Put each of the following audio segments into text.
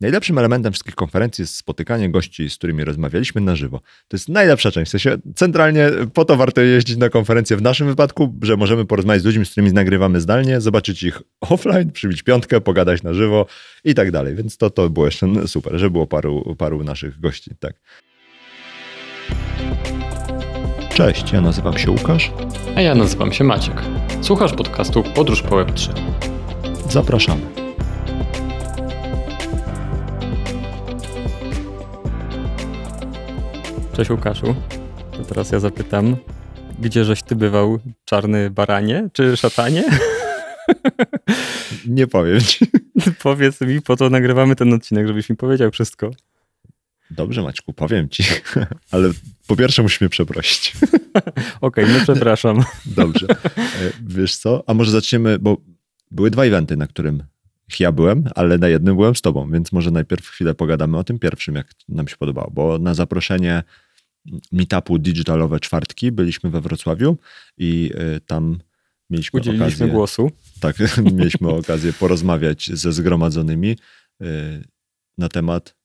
Najlepszym elementem wszystkich konferencji jest spotykanie gości, z którymi rozmawialiśmy na żywo. To jest najlepsza część. W sensie centralnie po to warto jeździć na konferencję w naszym wypadku, że możemy porozmawiać z ludźmi, z którymi nagrywamy zdalnie, zobaczyć ich offline, przybić piątkę, pogadać na żywo i tak dalej. Więc to, to było jeszcze super, że było paru, paru naszych gości. Tak. Cześć, ja nazywam się Łukasz. A ja nazywam się Maciek. Słuchasz podcastu Podróż po Web3. Zapraszamy. Cześć Łukaszu. To teraz ja zapytam, gdzie żeś ty bywał, czarny baranie czy szatanie? Nie powiem ci. Powiedz mi, po to nagrywamy ten odcinek, żebyś mi powiedział wszystko. Dobrze, Maćku, powiem ci, ale po pierwsze musisz mnie przeprosić. Okej, okay, no przepraszam. Dobrze. E, wiesz co? A może zaczniemy, bo były dwa eventy, na którym ja byłem, ale na jednym byłem z tobą, więc może najpierw chwilę pogadamy o tym pierwszym, jak nam się podobało, bo na zaproszenie meetupu Digitalowe Czwartki byliśmy we Wrocławiu i y, tam mieliśmy Udzieliliśmy okazję... głosu. Tak, mieliśmy okazję porozmawiać ze zgromadzonymi y, na temat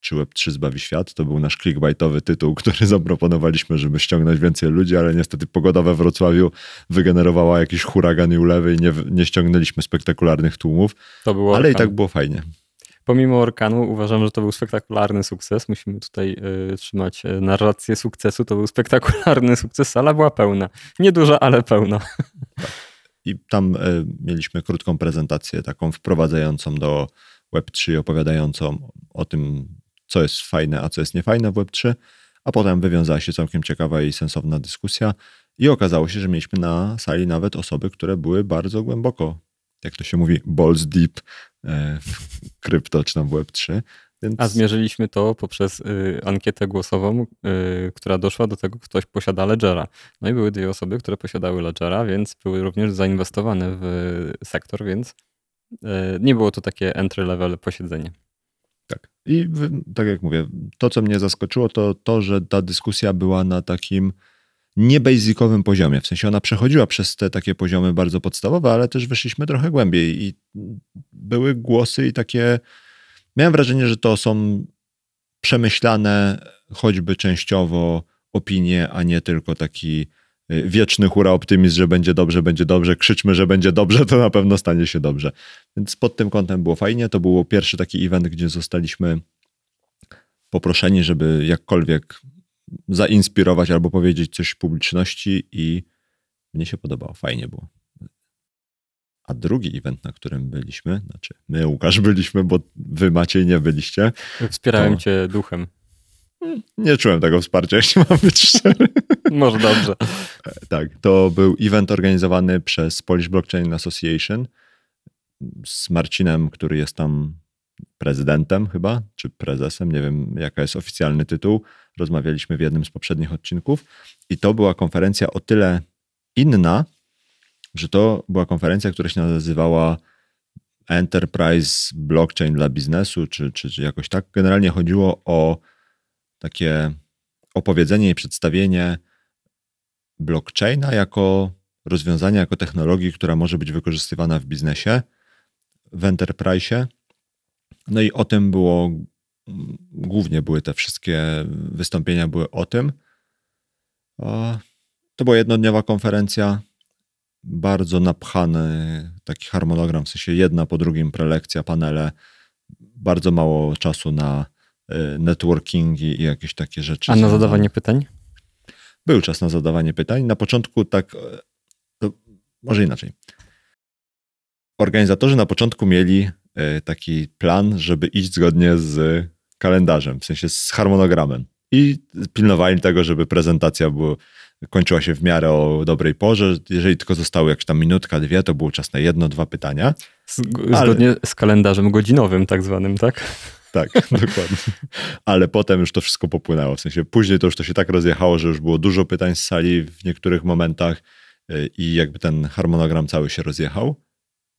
czy Web3 zbawi świat. To był nasz clickbaitowy tytuł, który zaproponowaliśmy, żeby ściągnąć więcej ludzi, ale niestety pogoda we Wrocławiu wygenerowała jakiś huragan i ulewy i nie, nie ściągnęliśmy spektakularnych tłumów. To było ale i tak było fajnie. Pomimo orkanu uważam, że to był spektakularny sukces. Musimy tutaj y, trzymać y, narrację sukcesu. To był spektakularny sukces. Sala była pełna. Nieduża, ale pełna. I tam y, mieliśmy krótką prezentację, taką wprowadzającą do Web3, opowiadającą o tym, co jest fajne, a co jest niefajne w Web3, a potem wywiązała się całkiem ciekawa i sensowna dyskusja i okazało się, że mieliśmy na sali nawet osoby, które były bardzo głęboko, jak to się mówi, balls deep w krypto czy tam w Web3. Więc... A zmierzyliśmy to poprzez y, ankietę głosową, y, która doszła do tego, ktoś posiada Ledgera. No i były dwie osoby, które posiadały Ledgera, więc były również zainwestowane w sektor, więc y, nie było to takie entry level posiedzenie. Tak. I tak jak mówię, to co mnie zaskoczyło, to to, że ta dyskusja była na takim niebasicowym poziomie. W sensie ona przechodziła przez te takie poziomy bardzo podstawowe, ale też wyszliśmy trochę głębiej i były głosy i takie. Miałem wrażenie, że to są przemyślane, choćby częściowo opinie, a nie tylko taki Y, wieczny hura optymizm, że będzie dobrze, będzie dobrze, krzyczmy, że będzie dobrze, to na pewno stanie się dobrze. Więc pod tym kątem było fajnie. To był pierwszy taki event, gdzie zostaliśmy poproszeni, żeby jakkolwiek zainspirować albo powiedzieć coś publiczności i mnie się podobało, fajnie było. A drugi event, na którym byliśmy, znaczy my, Łukasz, byliśmy, bo wy Maciej nie byliście. Wspierałem to... cię duchem. Nie czułem tego wsparcia, jeśli mam być szczery. Może dobrze. Tak, to był event organizowany przez Polish Blockchain Association z Marcinem, który jest tam prezydentem chyba, czy prezesem, nie wiem jaka jest oficjalny tytuł. Rozmawialiśmy w jednym z poprzednich odcinków i to była konferencja o tyle inna, że to była konferencja, która się nazywała Enterprise Blockchain dla biznesu, czy, czy, czy jakoś tak. Generalnie chodziło o takie opowiedzenie i przedstawienie blockchaina jako rozwiązania, jako technologii, która może być wykorzystywana w biznesie, w enterprise. No i o tym było, głównie były te wszystkie wystąpienia były o tym. To była jednodniowa konferencja, bardzo napchany taki harmonogram, w sensie jedna po drugim prelekcja, panele, bardzo mało czasu na Y, networkingi i jakieś takie rzeczy. A na zadawanie pytań? Był czas na zadawanie pytań. Na początku tak, e, może inaczej. Organizatorzy na początku mieli e, taki plan, żeby iść zgodnie z kalendarzem, w sensie z harmonogramem. I pilnowali tego, żeby prezentacja była, kończyła się w miarę o dobrej porze. Jeżeli tylko zostały jakieś tam minutka, dwie, to był czas na jedno, dwa pytania. Zgodnie Ale... z kalendarzem godzinowym tak zwanym, tak? Tak, dokładnie. Ale potem już to wszystko popłynęło. W sensie później to już to się tak rozjechało, że już było dużo pytań z sali w niektórych momentach y, i jakby ten harmonogram cały się rozjechał.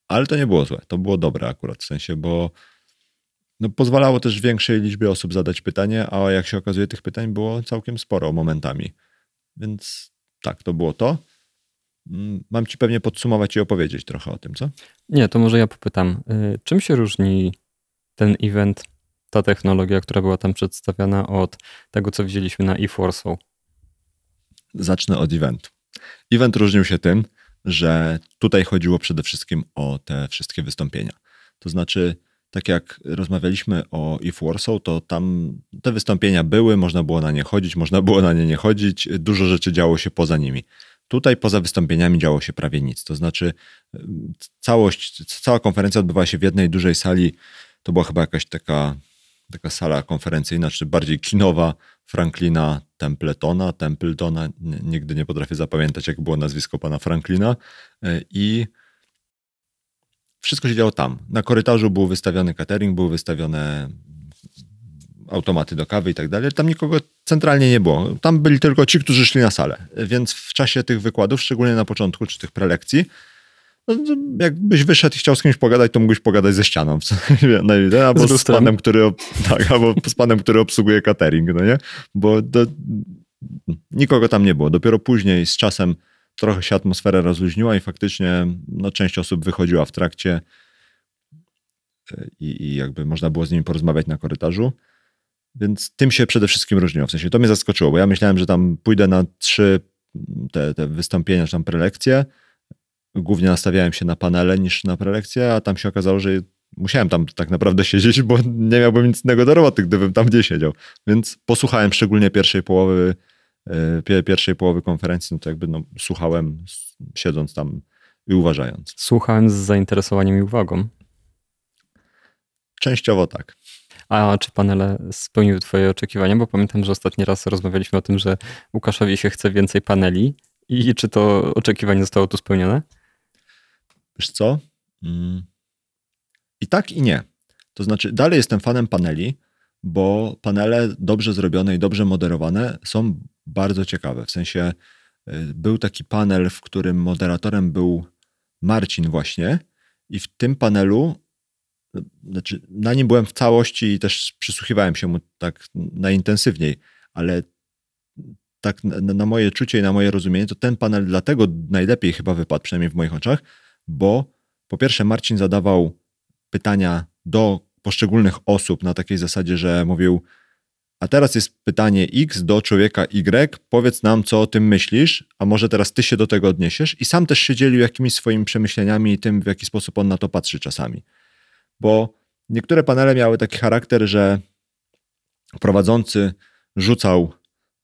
Ale to nie było złe. To było dobre akurat w sensie, bo no, pozwalało też większej liczbie osób zadać pytanie, a jak się okazuje, tych pytań było całkiem sporo momentami. Więc tak, to było to. Mm, mam ci pewnie podsumować i opowiedzieć trochę o tym, co? Nie, to może ja popytam. Y, czym się różni ten event ta technologia, która była tam przedstawiana od tego, co widzieliśmy na eForce'u? Zacznę od eventu. Event różnił się tym, że tutaj chodziło przede wszystkim o te wszystkie wystąpienia. To znaczy, tak jak rozmawialiśmy o If Warsaw, to tam te wystąpienia były, można było na nie chodzić, można było na nie nie chodzić, dużo rzeczy działo się poza nimi. Tutaj poza wystąpieniami działo się prawie nic. To znaczy, całość, cała konferencja odbywała się w jednej dużej sali. To była chyba jakaś taka, taka sala konferencyjna, czy bardziej kinowa Franklina Templetona, Templetona. Nigdy nie potrafię zapamiętać, jak było nazwisko pana Franklina. I wszystko się działo tam. Na korytarzu był wystawiony catering, były wystawione automaty do kawy i tak dalej. Tam nikogo centralnie nie było. Tam byli tylko ci, którzy szli na salę. Więc w czasie tych wykładów, szczególnie na początku, czy tych prelekcji, no, jakbyś wyszedł i chciał z kimś pogadać, to mógłbyś pogadać ze ścianą. albo z, z panem, który, tak, albo z panem, który obsługuje catering, no nie? Bo do, nikogo tam nie było. Dopiero później, z czasem, trochę się atmosfera rozluźniła i faktycznie no, część osób wychodziła w trakcie e, i, i jakby można było z nimi porozmawiać na korytarzu. Więc tym się przede wszystkim różniło. W sensie to mnie zaskoczyło, bo ja myślałem, że tam pójdę na trzy te, te wystąpienia, czy tam prelekcje. Głównie nastawiałem się na panele niż na prelekcje, a tam się okazało, że musiałem tam tak naprawdę siedzieć, bo nie miałbym nic innego do roboty, gdybym tam gdzie siedział. Więc posłuchałem szczególnie pierwszej połowy, pierwszej połowy konferencji, no to jakby no, słuchałem siedząc tam i uważając. Słuchałem z zainteresowaniem i uwagą. Częściowo tak. A czy panele spełniły Twoje oczekiwania? Bo pamiętam, że ostatni raz rozmawialiśmy o tym, że Łukaszowi się chce więcej paneli. I czy to oczekiwanie zostało tu spełnione? Wiesz co? Mm. I tak, i nie. To znaczy, dalej jestem fanem paneli, bo panele dobrze zrobione i dobrze moderowane są bardzo ciekawe. W sensie y, był taki panel, w którym moderatorem był Marcin właśnie i w tym panelu znaczy, na nim byłem w całości i też przysłuchiwałem się mu tak najintensywniej, ale tak na, na, moje czucie i na moje rozumienie, to ten panel dlatego najlepiej chyba wypadł, przynajmniej w moich oczach, bo po pierwsze Marcin zadawał pytania do poszczególnych osób na takiej zasadzie, że mówił, a teraz jest pytanie X do człowieka Y, powiedz nam, co o tym myślisz, a może teraz ty się do tego odniesiesz i sam też się dzielił jakimiś swoimi przemyśleniami i tym, w jaki sposób on na to patrzy czasami bo niektóre panele miały taki charakter, że prowadzący rzucał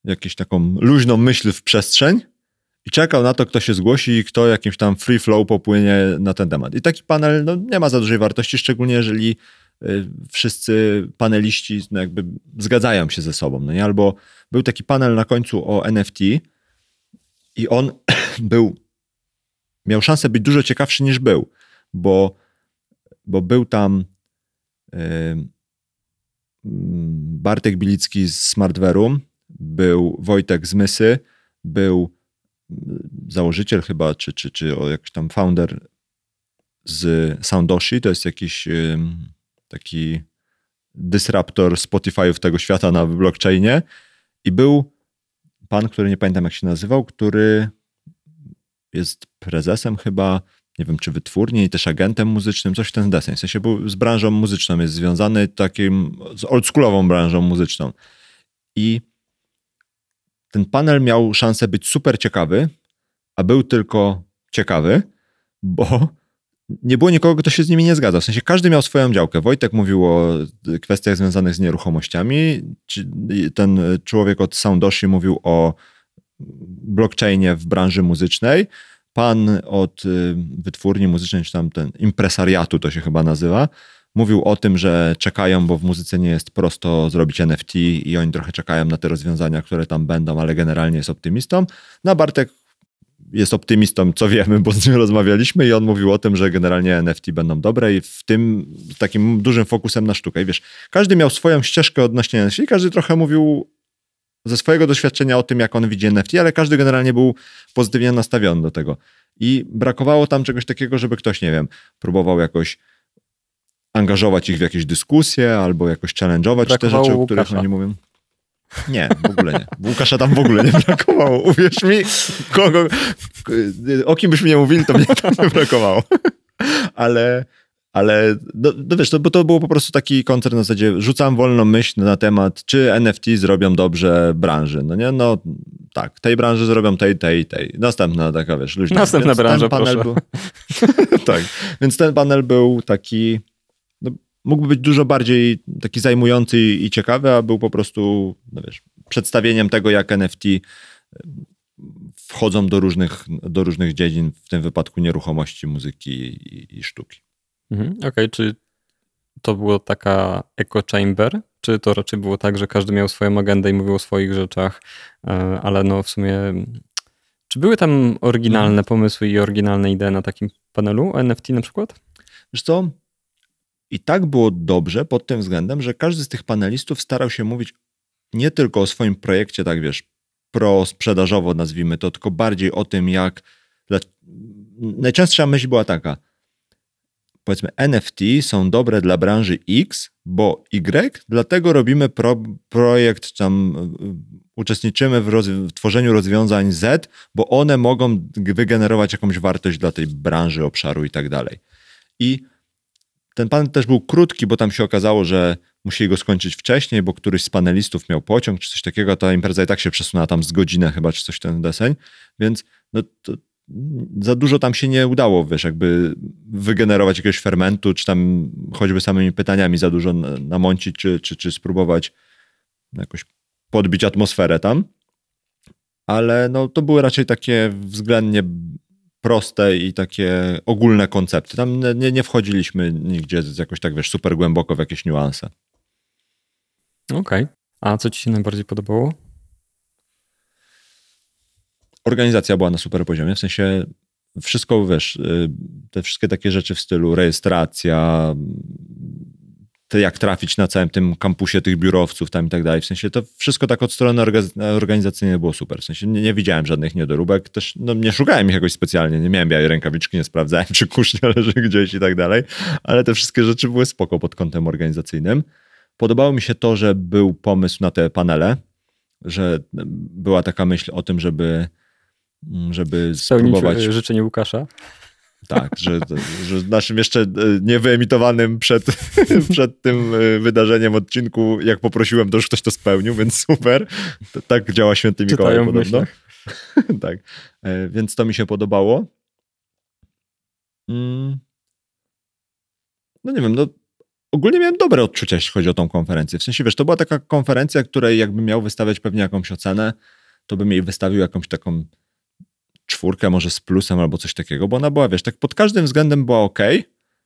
jakąś taką luźną myśl w przestrzeń i czekał na to, kto się zgłosi i kto jakimś tam free flow popłynie na ten temat. I taki panel no, nie ma za dużej wartości, szczególnie jeżeli wszyscy paneliści no, jakby zgadzają się ze sobą. No nie? Albo był taki panel na końcu o NFT i on był, miał szansę być dużo ciekawszy niż był, bo bo był tam Bartek Bilicki z Smartware'u, był Wojtek z Mysy, był założyciel chyba, czy, czy, czy jakiś tam founder z Soundoshi, to jest jakiś taki disruptor Spotify'ów tego świata na blockchainie i był pan, który nie pamiętam jak się nazywał, który jest prezesem chyba nie wiem, czy wytwórni też agentem muzycznym, coś w ten deseń. W sensie był z branżą muzyczną, jest związany takim, z oldschoolową branżą muzyczną. I ten panel miał szansę być super ciekawy, a był tylko ciekawy, bo nie było nikogo, kto się z nimi nie zgadzał. W sensie każdy miał swoją działkę. Wojtek mówił o kwestiach związanych z nieruchomościami, ten człowiek od Soundoshi mówił o blockchainie w branży muzycznej, pan od y, wytwórni muzycznej, czy tam ten impresariatu to się chyba nazywa, mówił o tym, że czekają, bo w muzyce nie jest prosto zrobić NFT i oni trochę czekają na te rozwiązania, które tam będą, ale generalnie jest optymistą. Na Bartek jest optymistą, co wiemy, bo z nim rozmawialiśmy i on mówił o tym, że generalnie NFT będą dobre i w tym takim dużym fokusem na sztukę. I wiesz, każdy miał swoją ścieżkę odnośnie NFT każdy trochę mówił ze swojego doświadczenia o tym, jak on widzi NFT, ale każdy generalnie był pozytywnie nastawiony do tego. I brakowało tam czegoś takiego, żeby ktoś, nie wiem, próbował jakoś angażować ich w jakieś dyskusje albo jakoś challenge'ować te rzeczy, o których oni mówią. Nie, w ogóle nie. Łukasza tam w ogóle nie brakowało. Uwierz mi, kogo, o kim byśmy nie mówili, to mnie tam nie brakowało. Ale, Ale no, no wiesz, to, bo to było po prostu taki koncert na zasadzie, rzucam wolną myśl na temat, czy NFT zrobią dobrze branży. No nie, no tak, tej branży zrobią tej, tej, tej. Następna taka, wiesz, luźna. Następna branża, panel proszę. był, Tak, więc ten panel był taki, mógłby być dużo bardziej taki zajmujący i ciekawy, a był po prostu, no wiesz, przedstawieniem tego, jak NFT wchodzą do różnych, do różnych dziedzin, w tym wypadku nieruchomości, muzyki i, i sztuki. Mhm. Okej, czy to było taka echo chamber, czy to raczej było tak, że każdy miał swoją agendę i mówił o swoich rzeczach, e, ale no w sumie czy były tam oryginalne Mhm. pomysły i oryginalne idee na takim panelu NFT na przykład? Wiesz co? I tak było dobrze pod tym względem, że każdy z tych panelistów starał się mówić nie tylko o swoim projekcie, tak wiesz, pro-sprzedażowo nazwijmy to, tylko bardziej o tym, jak. Najczęstsza myśl była taka. Powiedzmy, NFT są dobre dla branży X, bo Y, dlatego robimy pro, projekt, tam y, uczestniczymy w, roz, w tworzeniu rozwiązań Z, bo one mogą wygenerować jakąś wartość dla tej branży, obszaru i tak dalej. I ten panel też był krótki, bo tam się okazało, że musieli go skończyć wcześniej, bo któryś z panelistów miał pociąg czy coś takiego, a ta impreza i tak się przesunęła tam z godzinę chyba, czy coś ten deseń, więc no za dużo tam się nie udało, wiesz, jakby wygenerować jakiegoś fermentu, czy tam choćby samymi pytaniami za dużo na- namącić, czy, czy, czy spróbować jakoś podbić atmosferę tam. Ale no, to były raczej takie względnie proste i takie ogólne koncepty. Tam nie, nie wchodziliśmy nigdzie z jakoś tak, wiesz, super głęboko w jakieś niuanse. Okej. A co ci się najbardziej podobało? Organizacja była na super poziomie, w sensie wszystko, wiesz, y, te wszystkie takie rzeczy w stylu rejestracja, jak trafić na całym tym kampusie tych biurowców tam i tak dalej, w sensie to wszystko tak od strony orga- organizacyjnej było super, w sensie nie, nie widziałem żadnych niedoróbek, też no, nie szukałem ich jakoś specjalnie, nie miałem białej rękawiczki, nie sprawdzałem, czy kusznia leży gdzieś i tak dalej, ale te wszystkie rzeczy były spoko pod kątem organizacyjnym. Podobało mi się to, że był pomysł na te panele, że była taka myśl o tym, żeby żeby Spełnić spróbować e, życzenie Łukasza? Tak, że, że naszym jeszcze e, niewyemitowanym przed, przed tym e, wydarzeniem odcinku, jak poprosiłem, to już ktoś to spełnił, więc super. Tak działa święty Mikołaj Czytają podobno. tak, E, więc to mi się podobało. Mm. No nie wiem, no ogólnie miałem dobre odczucia, jeśli chodzi o tą konferencję. W sensie, wiesz, to była taka konferencja, której jakbym miał wystawiać pewnie jakąś ocenę, to bym jej wystawił jakąś taką czwórkę może z plusem albo coś takiego, bo ona była, wiesz, tak pod każdym względem była ok.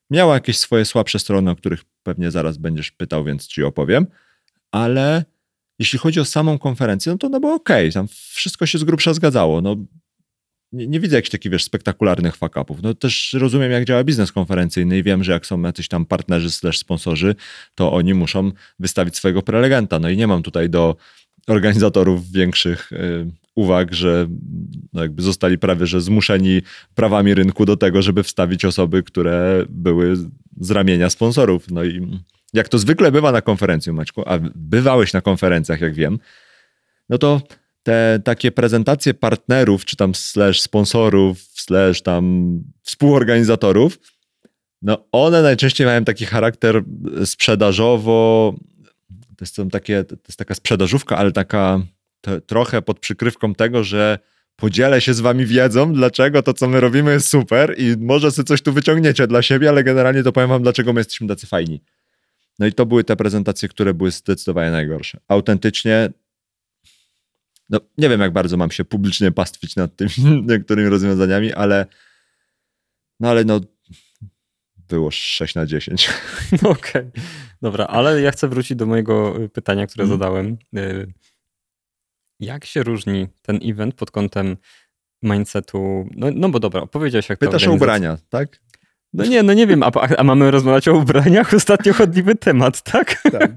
Miała jakieś swoje słabsze strony, o których pewnie zaraz będziesz pytał, więc ci opowiem, ale jeśli chodzi o samą konferencję, no to ona była ok. Tam wszystko się z grubsza zgadzało. No, nie, nie widzę jakichś takich, wiesz, spektakularnych fuck-upów. No też rozumiem, jak działa biznes konferencyjny i wiem, że jak są jacyś tam partnerzy slash sponsorzy, to oni muszą wystawić swojego prelegenta. No i nie mam tutaj do organizatorów większych y, uwag, że no jakby zostali prawie że zmuszeni prawami rynku do tego, żeby wstawić osoby, które były z ramienia sponsorów. No i jak to zwykle bywa na konferencji, Maćku, a bywałeś na konferencjach, jak wiem, no to te takie prezentacje partnerów, czy tam slash sponsorów, slash tam współorganizatorów, no one najczęściej mają taki charakter sprzedażowo, to jest, takie, to jest taka sprzedażówka, ale taka trochę pod przykrywką tego, że podzielę się z wami wiedzą, dlaczego to, co my robimy jest super i może sobie coś tu wyciągniecie dla siebie, ale generalnie to powiem wam, dlaczego my jesteśmy tacy fajni. No i to były te prezentacje, które były zdecydowanie najgorsze. Autentycznie, no nie wiem, jak bardzo mam się publicznie pastwić nad tymi niektórymi rozwiązaniami, ale no ale no było 6 na 10. No Okej, dobra, ale ja chcę wrócić do mojego y, pytania, które Mhm. zadałem. Jak się różni ten event pod kątem mindsetu? No, no bo dobra, opowiedziałeś jak to Pytasz o organizacja- ubrania, tak? No nie, no nie wiem, a, a mamy rozmawiać o ubraniach? Ostatnio chodliwy temat, tak? Tak.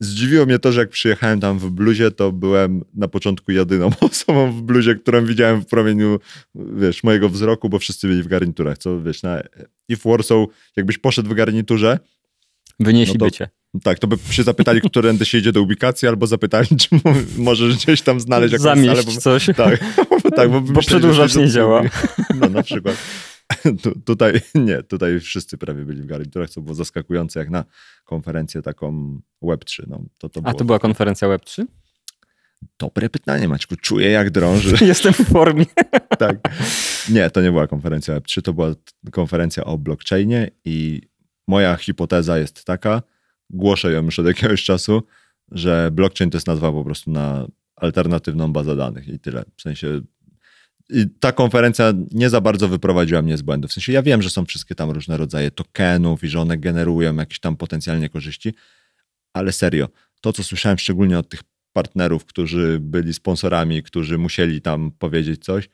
Zdziwiło mnie to, że jak przyjechałem tam w bluzie, to byłem na początku jedyną osobą w bluzie, którą widziałem w promieniu, wiesz, mojego wzroku, bo wszyscy byli w garniturach, co wiesz, na If Warsaw, jakbyś poszedł w garniturze, Wynieśliby No to- cię. Tak, to by się zapytali, którędy się idzie do ubikacji, albo zapytali, czy mo- możesz gdzieś tam znaleźć jakąś Zamieść salę, bo, coś. tak, bo, tak, bo, Bo przedłużacz nie działa. No, na przykład. tu, tutaj nie, tutaj wszyscy prawie byli w garniturach, co było zaskakujące jak na konferencję taką Web3. No, to, to A to była konferencja Web3? dobre pytanie, Maćku. Czuję jak drąży. Jestem w formie. tak. Nie, to nie była konferencja Web3, to była konferencja o blockchainie i moja hipoteza jest taka, głoszę ją już od jakiegoś czasu, że blockchain to jest nazwa po prostu na alternatywną bazę danych i tyle. W sensie i ta konferencja nie za bardzo wyprowadziła mnie z błędu. W sensie ja wiem, że są wszystkie tam różne rodzaje tokenów i że one generują jakieś tam potencjalnie korzyści, ale serio, to co słyszałem szczególnie od tych partnerów, którzy byli sponsorami, którzy musieli tam powiedzieć coś,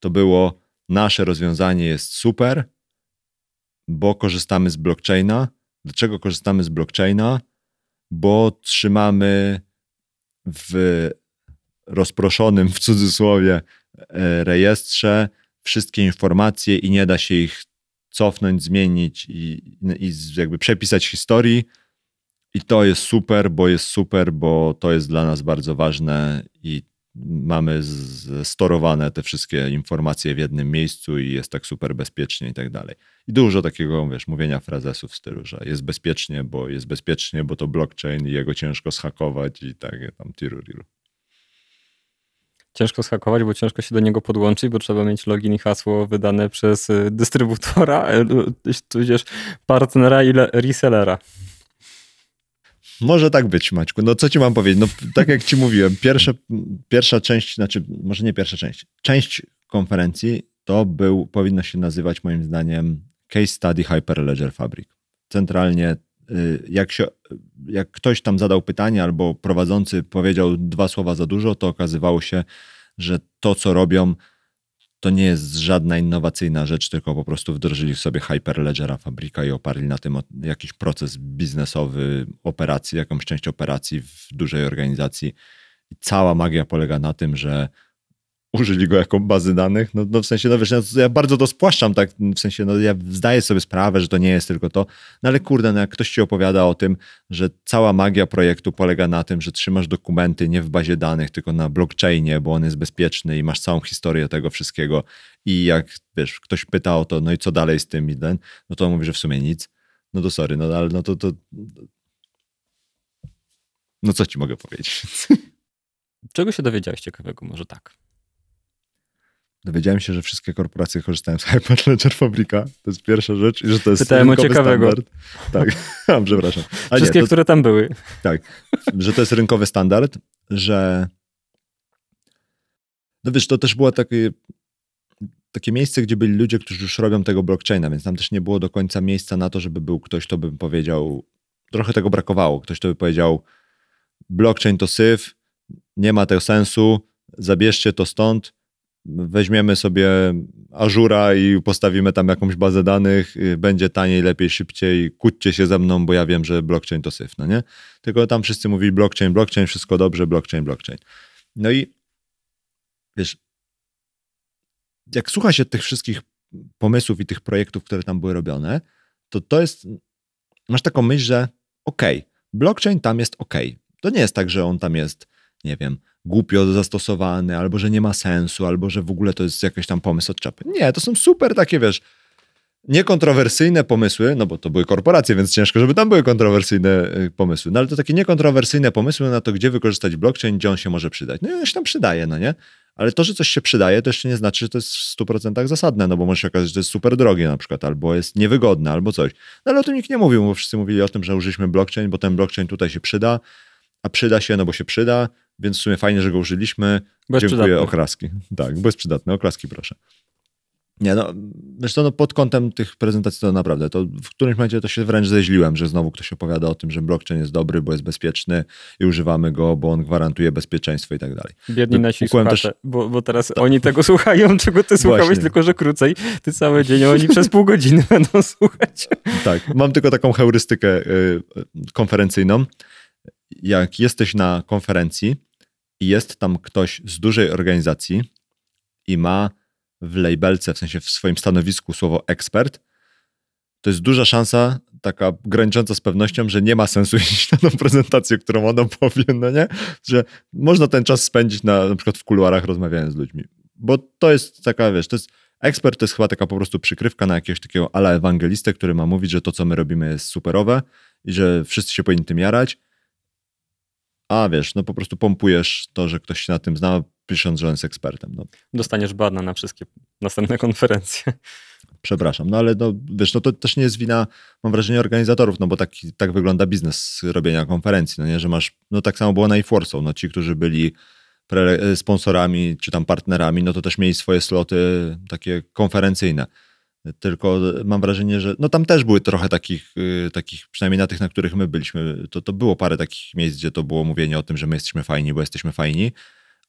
to było nasze rozwiązanie jest super, bo korzystamy z blockchaina. Dlaczego korzystamy z blockchaina? Bo trzymamy w rozproszonym w cudzysłowie e, rejestrze wszystkie informacje i nie da się ich cofnąć, zmienić i, i jakby przepisać historii. I to jest super, bo jest super, bo to jest dla nas bardzo ważne i mamy storowane te wszystkie informacje w jednym miejscu i jest tak super bezpiecznie i tak dalej. I dużo takiego, wiesz, mówienia frazesów w stylu, że jest bezpiecznie, bo jest bezpiecznie, bo to blockchain i jego ciężko zhakować i tak tam tiru riru. Ciężko schakować, bo ciężko się do niego podłączyć, bo trzeba mieć login i hasło wydane przez y, dystrybutora, tudzież partnera i le- resellera. Może tak być, Maćku. No co ci mam powiedzieć? No tak jak ci mówiłem, pierwsze, pierwsza część, znaczy może nie pierwsza część, część konferencji to był, powinno się nazywać moim zdaniem Case Study Hyperledger Fabric. Centralnie y, jak, się, jak ktoś tam zadał pytanie albo prowadzący powiedział dwa słowa za dużo, to okazywało się, że to co robią to nie jest żadna innowacyjna rzecz, tylko po prostu wdrożyli sobie Hyperledgera Fabryka i oparli na tym jakiś proces biznesowy, operacji, jakąś część operacji w dużej organizacji. I cała magia polega na tym, że użyli go jako bazy danych. No, no w sensie, no wiesz, ja, bardzo to spłaszczam, tak, w sensie, no ja zdaję sobie sprawę, że to nie jest tylko to, no ale kurde, no jak ktoś ci opowiada o tym, że cała magia projektu polega na tym, że trzymasz dokumenty nie w bazie danych, tylko na blockchainie, bo on jest bezpieczny i masz całą historię tego wszystkiego i jak, wiesz, ktoś pyta o to, no i co dalej z tym i ten, no to mówi, że w sumie nic, no to sorry, no ale no to, to no co ci mogę powiedzieć? Czego się dowiedziałeś ciekawego? Może tak. Dowiedziałem się, że wszystkie korporacje korzystają z Hyperledger Fabrika. To jest pierwsza rzecz i że to jest Pytałem o rynkowy ciekawego. standard. Tak, A, przepraszam. A Wszystkie, nie, to, które tam były. tak, że to jest rynkowy standard, że no wiesz, to też było takie, takie miejsce, gdzie byli ludzie, którzy już robią tego blockchaina, więc tam też nie było do końca miejsca na to, żeby był ktoś, kto by powiedział, trochę tego brakowało, ktoś, kto by powiedział blockchain to syf, nie ma tego sensu, zabierzcie to stąd, weźmiemy sobie Azura i postawimy tam jakąś bazę danych, y, będzie taniej, lepiej, szybciej, kłóćcie się ze mną, bo ja wiem, że blockchain to syf, no nie? Tylko tam wszyscy mówili blockchain, blockchain, wszystko dobrze, blockchain, blockchain. No i wiesz, jak słucha się tych wszystkich pomysłów i tych projektów, które tam były robione, to to jest, masz taką myśl, że okej, okay, blockchain tam jest ok. To nie jest tak, że on tam jest, nie wiem, głupio zastosowany, albo że nie ma sensu, albo że w ogóle to jest jakiś tam pomysł od czapy. Nie, to są super takie, wiesz, niekontrowersyjne pomysły, no bo to były korporacje, więc ciężko, żeby tam były kontrowersyjne y, pomysły, no ale to takie niekontrowersyjne pomysły na to, gdzie wykorzystać blockchain, gdzie on się może przydać. No i on się tam przydaje, no nie? Ale to, że coś się przydaje, to jeszcze nie znaczy, że to jest w 100% zasadne, no bo może się okazać, że to jest super drogie na przykład, albo jest niewygodne, albo coś. No ale o tym nikt nie mówił, bo wszyscy mówili o tym, że użyliśmy blockchain, bo ten blockchain tutaj się przyda, a przyda się, no bo się przyda, więc w sumie fajnie, że go użyliśmy. Dziękuję, oklaski. Tak, bo jest przydatne, oklaski proszę. Nie no, zresztą no pod kątem tych prezentacji to naprawdę, to w którymś momencie to się wręcz zeźliłem, że znowu ktoś opowiada o tym, że blockchain jest dobry, bo jest bezpieczny i używamy go, bo on gwarantuje bezpieczeństwo i tak dalej. Biedni nasi Ukułem słuchacze, też- bo, bo teraz oni tego słuchają, czego ty słuchałeś, Właśnie. tylko że krócej. Ty cały dzień, oni przez pół godziny będą słuchać. Tak, mam tylko taką heurystykę y, konferencyjną. Jak jesteś na konferencji i jest tam ktoś z dużej organizacji i ma w labelce, w sensie w swoim stanowisku słowo ekspert, to jest duża szansa, taka granicząca z pewnością, że nie ma sensu iść na tą prezentację, którą on opowie, no nie? Że można ten czas spędzić na, na przykład w kuluarach rozmawiając z ludźmi. Bo to jest taka, wiesz, to jest Ekspert to jest chyba taka po prostu przykrywka na jakiegoś takiego ala ewangelistę, który ma mówić, że to, co my robimy jest superowe i że wszyscy się powinni tym jarać. A wiesz, no po prostu pompujesz to, że ktoś się na tym zna, pisząc, że on jest ekspertem. No, Dostaniesz bana na wszystkie następne konferencje. przepraszam, no ale no, wiesz, no to też nie jest wina, mam wrażenie, organizatorów, no bo tak, tak wygląda biznes robienia konferencji, no nie, że masz, no tak samo było na eForce'u, no ci, którzy byli pre, sponsorami czy tam partnerami, no to też mieli swoje sloty takie konferencyjne. Tylko mam wrażenie, że no tam też były trochę takich, y, takich przynajmniej na tych, na których my byliśmy, to, to było parę takich miejsc, gdzie to było mówienie o tym, że my jesteśmy fajni, bo jesteśmy fajni,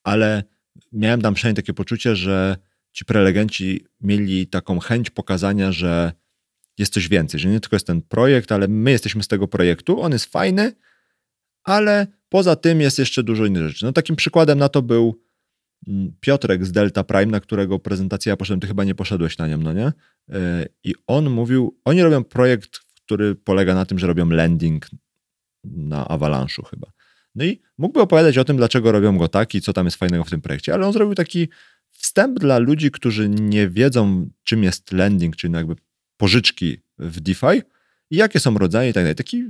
ale miałem tam przynajmniej takie poczucie, że ci prelegenci mieli taką chęć pokazania, że jest coś więcej, że nie tylko jest ten projekt, ale my jesteśmy z tego projektu, on jest fajny, ale poza tym jest jeszcze dużo innych rzeczy. No takim przykładem na to był Piotrek z Delta Prime, na którego prezentację ja poszedłem, ty chyba nie poszedłeś na nią, no nie? Yy, I on mówił, oni robią projekt, który polega na tym, że robią landing na Avalanche'u chyba. No i mógłby opowiadać o tym, dlaczego robią go tak i co tam jest fajnego w tym projekcie, ale on zrobił taki wstęp dla ludzi, którzy nie wiedzą, czym jest lending, czyli no jakby pożyczki w DeFi i jakie są rodzaje i tak dalej. Taki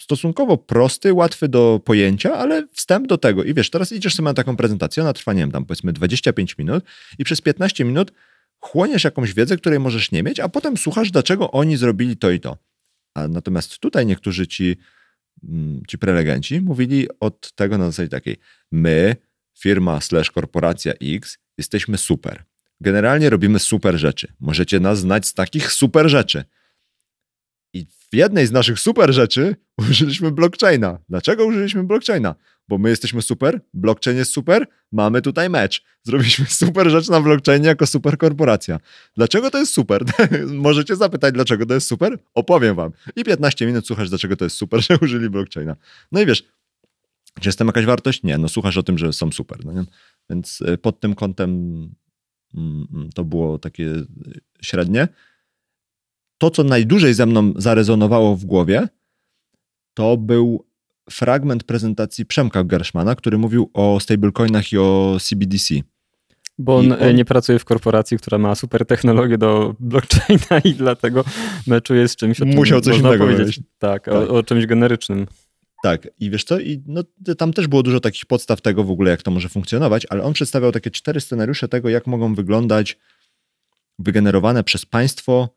stosunkowo prosty, łatwy do pojęcia, ale wstęp do tego. I wiesz, teraz idziesz sobie na taką prezentację, ona trwa, nie wiem, tam powiedzmy 25 minut i przez 15 minut chłoniesz jakąś wiedzę, której możesz nie mieć, a potem słuchasz, dlaczego oni zrobili to i to. A natomiast tutaj niektórzy ci, mm, ci prelegenci mówili od tego na zasadzie takiej, my firma slash korporacja X, jesteśmy super. Generalnie robimy super rzeczy. Możecie nas znać z takich super rzeczy. I w jednej z naszych super rzeczy użyliśmy blockchaina. Dlaczego użyliśmy blockchaina? Bo my jesteśmy super, blockchain jest super, mamy tutaj mecz. Zrobiliśmy super rzecz na blockchainie jako super korporacja. Dlaczego to jest super? Możecie zapytać, dlaczego to jest super? Opowiem wam. I 15 minut słuchasz, dlaczego to jest super, że użyli blockchaina. No i wiesz, czy jest tam jakaś wartość? Nie, no słuchasz o tym, że są super. No nie? Więc y, pod tym kątem mm, mm, to było takie y, średnie. To, co najdłużej ze mną zarezonowało w głowie, to był fragment prezentacji Przemka Gershmana, który mówił o stablecoinach i o CBDC. Bo on, on, nie pracuje w korporacji, która ma super technologię do blockchaina i dlatego meczuje z czymś, o czym Musiał coś innego powiedzieć. Tak, tak. O, o czymś generycznym. Tak, i wiesz co, i no, tam też było dużo takich podstaw tego w ogóle, jak to może funkcjonować, ale on przedstawiał takie cztery scenariusze tego, jak mogą wyglądać wygenerowane przez państwo,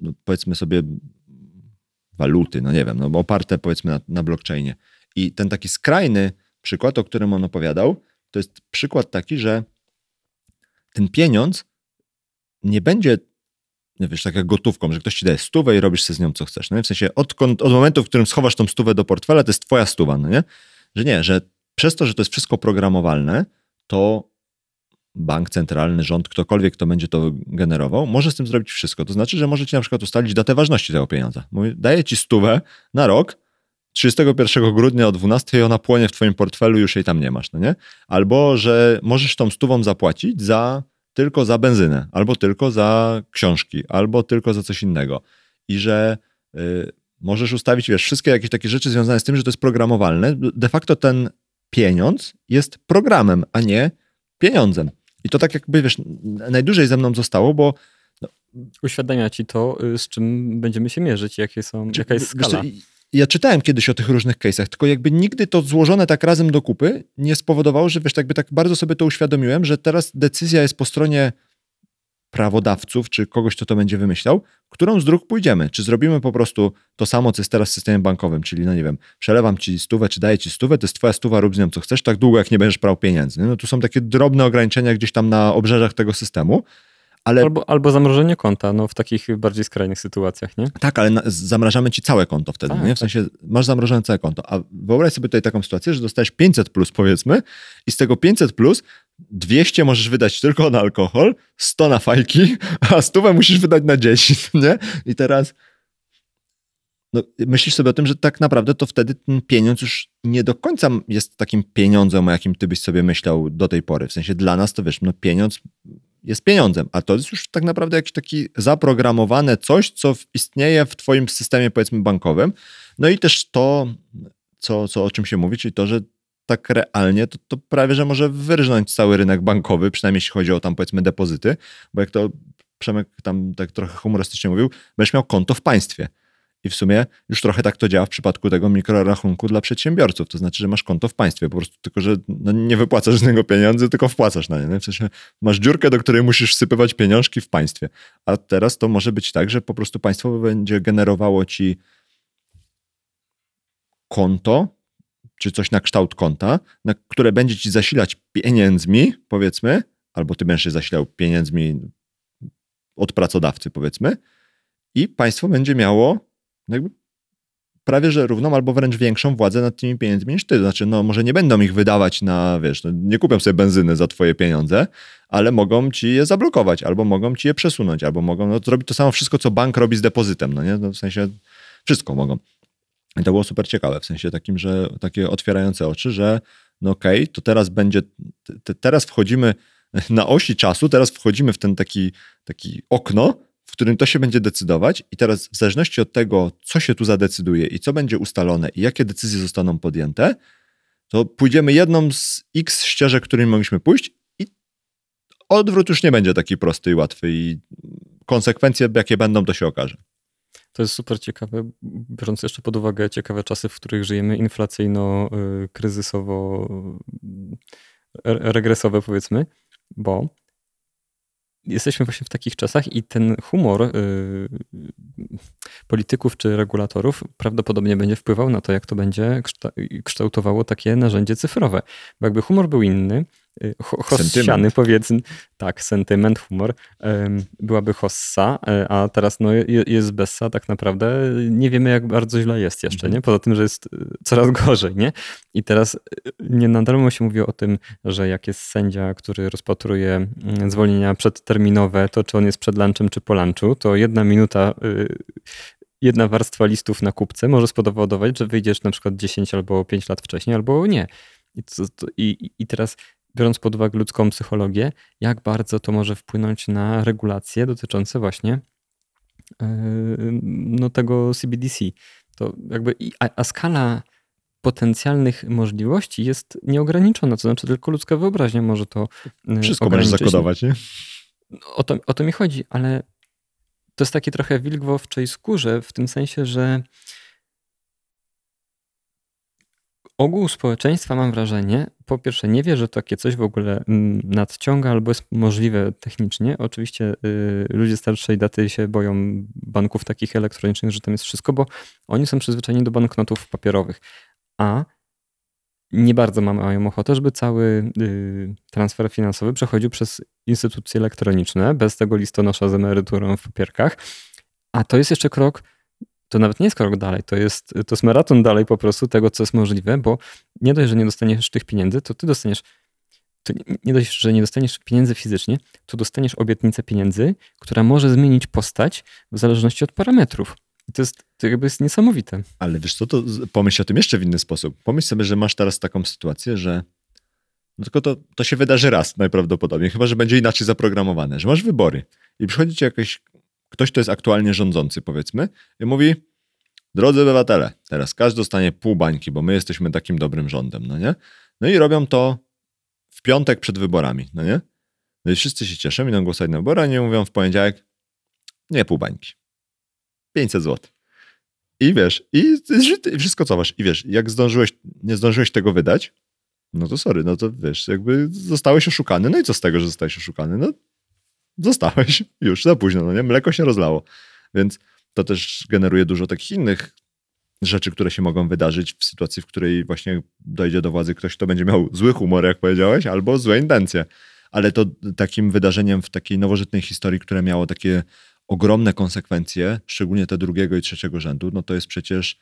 no, powiedzmy sobie, waluty, no nie wiem, no oparte powiedzmy na, na blockchainie. I ten taki skrajny przykład, o którym on opowiadał, to jest przykład taki, że ten pieniądz nie będzie no wiesz, tak jak gotówką, że ktoś ci daje stówę i robisz sobie z nią co chcesz. No W sensie od, od momentu, w którym schowasz tą stówę do portfela, to jest twoja stuwa, no nie? Że nie, że przez to, że to jest wszystko programowalne, to bank centralny, rząd, ktokolwiek, kto będzie to generował, może z tym zrobić wszystko. To znaczy, że możecie na przykład ustalić datę ważności tego pieniądza. Mówi, daję ci stówę na rok, 31 grudnia o 12 i ona płonie w twoim portfelu, już jej tam nie masz, no nie? Albo, że możesz tą stówą zapłacić za tylko za benzynę, albo tylko za książki, albo tylko za coś innego. I że y, możesz ustawić, wiesz, wszystkie jakieś takie rzeczy związane z tym, że to jest programowalne. De facto ten pieniądz jest programem, a nie pieniądzem. I to tak jakby, wiesz, najdłużej ze mną zostało, bo no, uświadamia ci to, y, z czym będziemy się mierzyć, jakie są, czy, jaka jest skala. Wiesz, ja czytałem kiedyś o tych różnych case'ach, tylko jakby nigdy to złożone tak razem do kupy nie spowodowało, że wiesz, jakby tak bardzo sobie to uświadomiłem, że teraz decyzja jest po stronie prawodawców, czy kogoś, kto to będzie wymyślał, którą z dróg pójdziemy. Czy zrobimy po prostu to samo, co jest teraz w systemie bankowym, czyli no nie wiem, przelewam ci stówę, czy daję ci stówę, to jest twoja stuwa, rób z nią co chcesz, tak długo jak nie będziesz brał pieniędzy. No tu są takie drobne ograniczenia gdzieś tam na obrzeżach tego systemu, ale... Albo, albo zamrożenie konta, no w takich bardziej skrajnych sytuacjach, nie? Tak, ale na, zamrażamy ci całe konto wtedy, tak, nie? W tak. sensie masz zamrożone całe konto, a wyobraź sobie tutaj taką sytuację, że dostajesz 500 plus powiedzmy i z tego 500 plus 200 możesz wydać tylko na alkohol, 100 na fajki, a 100 musisz wydać na dzieci, nie? I teraz no, myślisz sobie o tym, że tak naprawdę to wtedy ten pieniądz już nie do końca jest takim pieniądzem, o jakim ty byś sobie myślał do tej pory. W sensie dla nas to wiesz, no pieniądz jest pieniądzem, a to jest już tak naprawdę jakiś taki zaprogramowane coś, co istnieje w twoim systemie powiedzmy bankowym. No i też to, co, co o czym się mówi, czyli to, że tak realnie, to, to prawie, że może wyrżnąć cały rynek bankowy, przynajmniej jeśli chodzi o tam powiedzmy depozyty, bo jak to Przemek tam tak trochę humorystycznie mówił, będziesz miał konto w państwie. I w sumie już trochę tak to działa w przypadku tego mikrorachunku dla przedsiębiorców. To znaczy, że masz konto w państwie, po prostu tylko, że no nie wypłacasz niego pieniędzy, tylko wpłacasz na nie. nie? W sensie masz dziurkę, do której musisz wsypywać pieniążki w państwie. A teraz to może być tak, że po prostu państwo będzie generowało ci konto, czy coś na kształt konta, na które będzie ci zasilać pieniędzmi, powiedzmy, albo ty będziesz się zasilał pieniędzmi od pracodawcy, powiedzmy, i państwo będzie miało jakby prawie że równą albo wręcz większą władzę nad tymi pieniędzmi niż ty. Znaczy, no może nie będą ich wydawać na, wiesz, no, nie kupią sobie benzyny za twoje pieniądze, ale mogą ci je zablokować, albo mogą ci je przesunąć, albo mogą no, zrobić to samo wszystko, co bank robi z depozytem, no nie? No, w sensie wszystko mogą. I to było super ciekawe, w sensie takim, że takie otwierające oczy, że no okej, okay, to teraz będzie, te, teraz wchodzimy na osi czasu, teraz wchodzimy w ten taki, taki okno, w którym to się będzie decydować, i teraz w zależności od tego, co się tu zadecyduje i co będzie ustalone, i jakie decyzje zostaną podjęte, to pójdziemy jedną z x ścieżek, którymi mogliśmy pójść, i odwrót już nie będzie taki prosty i łatwy, i konsekwencje, jakie będą, to się okaże. To jest super ciekawe, biorąc jeszcze pod uwagę ciekawe czasy, w których żyjemy inflacyjno-kryzysowo, regresowe powiedzmy, bo jesteśmy właśnie w takich czasach i ten humor y, polityków czy regulatorów prawdopodobnie będzie wpływał na to, jak to będzie kształtowało takie narzędzie cyfrowe. Bo jakby humor był inny, Y, hossiany powiedzmy, tak, sentyment, humor, byłaby hossa, e, a teraz no, jest bessa tak naprawdę, nie wiemy jak bardzo źle jest jeszcze, mhm. nie? Poza tym, że jest y, coraz gorzej, nie? I teraz y, nie nadal się mówi o tym, że jak jest sędzia, który rozpatruje mm, zwolnienia przedterminowe, to czy on jest przed lunchem czy po lunchu, to jedna minuta jedna warstwa listów na kupce może spowodować, że wyjdziesz na przykład 10 albo 5 lat wcześniej, albo nie. I, to, i, I teraz biorąc pod uwagę ludzką psychologię, jak bardzo to może wpłynąć na regulacje dotyczące właśnie yy, no, tego CBDC. To jakby, a, a skala potencjalnych możliwości jest nieograniczona, to znaczy tylko ludzka wyobraźnia może to yy, Wszystko możesz zakodować, nie? O to, o to mi chodzi, ale to jest takie trochę wilk w owczej skórze, w tym sensie, że ogół społeczeństwa, mam wrażenie, po pierwsze nie wie, że takie coś w ogóle mm, nadciąga albo jest możliwe technicznie. Oczywiście y, ludzie starszej daty się boją banków takich elektronicznych, że tam jest wszystko, bo oni są przyzwyczajeni do banknotów papierowych. A nie bardzo mają ochotę, żeby cały y, transfer finansowy przechodził przez instytucje elektroniczne, bez tego listonosza z emeryturą w papierkach. A to jest jeszcze krok to nawet nie jest krok dalej, to jest, to jest maraton dalej po prostu tego, co jest możliwe, bo nie dość, że nie dostaniesz tych pieniędzy, to ty dostaniesz, to nie dość, że nie dostaniesz pieniędzy fizycznie, to dostaniesz obietnicę pieniędzy, która może zmienić postać w zależności od parametrów. I to jest, to jakby jest niesamowite. Ale wiesz co, to pomyśl o tym jeszcze w inny sposób. Pomyśl sobie, że masz teraz taką sytuację, że no tylko to, to się wydarzy raz najprawdopodobniej, chyba że będzie inaczej zaprogramowane, że masz wybory i przychodzi ci jakiś ktoś, kto jest aktualnie rządzący, powiedzmy, i mówi: Drodzy obywatele, teraz każdy dostanie pół bańki, bo my jesteśmy takim dobrym rządem, no nie? No i robią to w piątek przed wyborami, no nie? No i wszyscy się cieszą, idą głosować na wybory, a nie mówią w poniedziałek, nie pół bańki. 500 zł. I wiesz, i, i wszystko co masz. I wiesz, jak zdążyłeś, nie zdążyłeś tego wydać, no to sorry, no to wiesz, jakby zostałeś oszukany. No i co z tego, że zostałeś oszukany? No zostałeś już za późno, no nie? Mleko się rozlało. Więc to też generuje dużo takich innych rzeczy, które się mogą wydarzyć w sytuacji, w której właśnie dojdzie do władzy ktoś, kto będzie miał zły humor, jak powiedziałeś, albo złe intencje. Ale to takim wydarzeniem w takiej nowożytnej historii, które miało takie ogromne konsekwencje, szczególnie te drugiego i trzeciego rzędu, no to jest przecież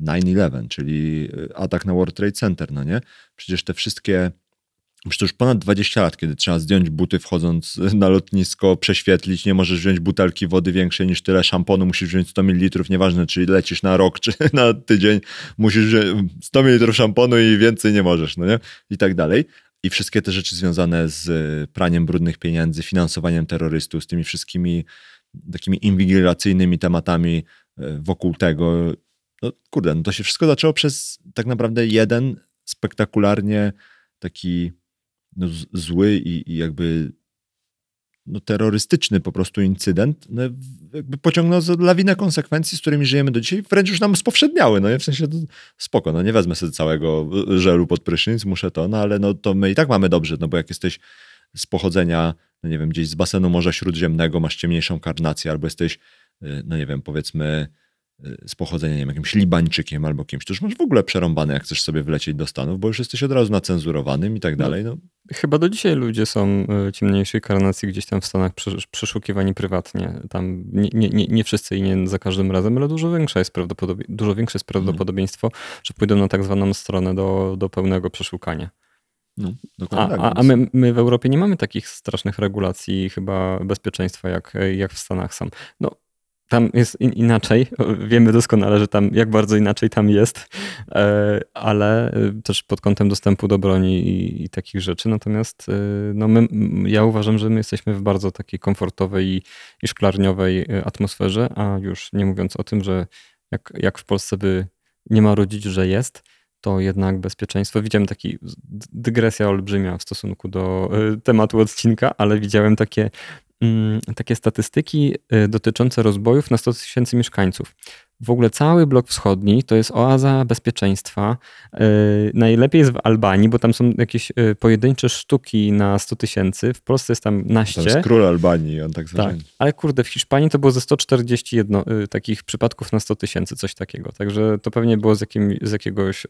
9-11, czyli atak na World Trade Center, no nie? Przecież te wszystkie Przecież to już ponad 20 lat, kiedy trzeba zdjąć buty wchodząc na lotnisko, prześwietlić, nie możesz wziąć butelki wody większej niż tyle szamponu, musisz wziąć 100 ml, nieważne czy lecisz na rok, czy na tydzień, musisz wziąć 100 ml szamponu i więcej nie możesz, no nie? I tak dalej. I wszystkie te rzeczy związane z praniem brudnych pieniędzy, finansowaniem terrorystów, z tymi wszystkimi takimi inwigilacyjnymi tematami e, wokół tego. No kurde, no to się wszystko zaczęło przez tak naprawdę jeden spektakularnie taki no, zły i, i jakby no, terrorystyczny po prostu incydent no, jakby pociągnął lawinę konsekwencji, z którymi żyjemy do dzisiaj, wręcz już nam spowszedniały, no nie? W sensie, spoko, no nie wezmę sobie całego żelu pod prysznic, muszę to, no ale no to my i tak mamy dobrze, no bo jak jesteś z pochodzenia, no nie wiem, gdzieś z basenu Morza Śródziemnego, masz ciemniejszą karnację, albo jesteś, y, no nie wiem, powiedzmy z pochodzenia, nie wiem, jakimś Libańczykiem albo kimś, to już masz w ogóle przerąbane, jak chcesz sobie wlecieć do Stanów, bo już jesteś od razu nacenzurowanym i tak no. dalej, no. Chyba do dzisiaj ludzie są y, ciemniejszej karnacji gdzieś tam w Stanach przeszukiwani prywatnie. Tam nie, nie, nie wszyscy i nie za każdym razem, ale dużo większe jest, prawdopodobie, dużo większe jest prawdopodobieństwo, że pójdą na tak zwaną stronę do, do pełnego przeszukania. No, a, tak, a, a my, my, w Europie nie mamy takich strasznych regulacji chyba bezpieczeństwa jak, jak w Stanach sam. No, tam jest in, inaczej. Wiemy doskonale, że tam jak bardzo inaczej tam jest, e, ale e, też pod kątem dostępu do broni i, i takich rzeczy. Natomiast e, no my, ja uważam, że my jesteśmy w bardzo takiej komfortowej i, i szklarniowej atmosferze, a już nie mówiąc o tym, że jak, jak w Polsce by nie ma rodzić, że jest, to jednak bezpieczeństwo. Widziałem taki dygresja olbrzymia w stosunku do tematu odcinka, ale widziałem takie takie statystyki y, dotyczące rozbojów na 100 tysięcy mieszkańców. W ogóle cały blok wschodni to jest oaza bezpieczeństwa. Y, najlepiej jest w Albanii, bo tam są jakieś y, pojedyncze sztuki na 100 tysięcy. W Polsce jest tam naście. To jest król Albanii, on tak Tak, ale kurde, w Hiszpanii to było ze 141 takich przypadków na 100 tysięcy, coś takiego. Także to pewnie było z, jakim, z jakiegoś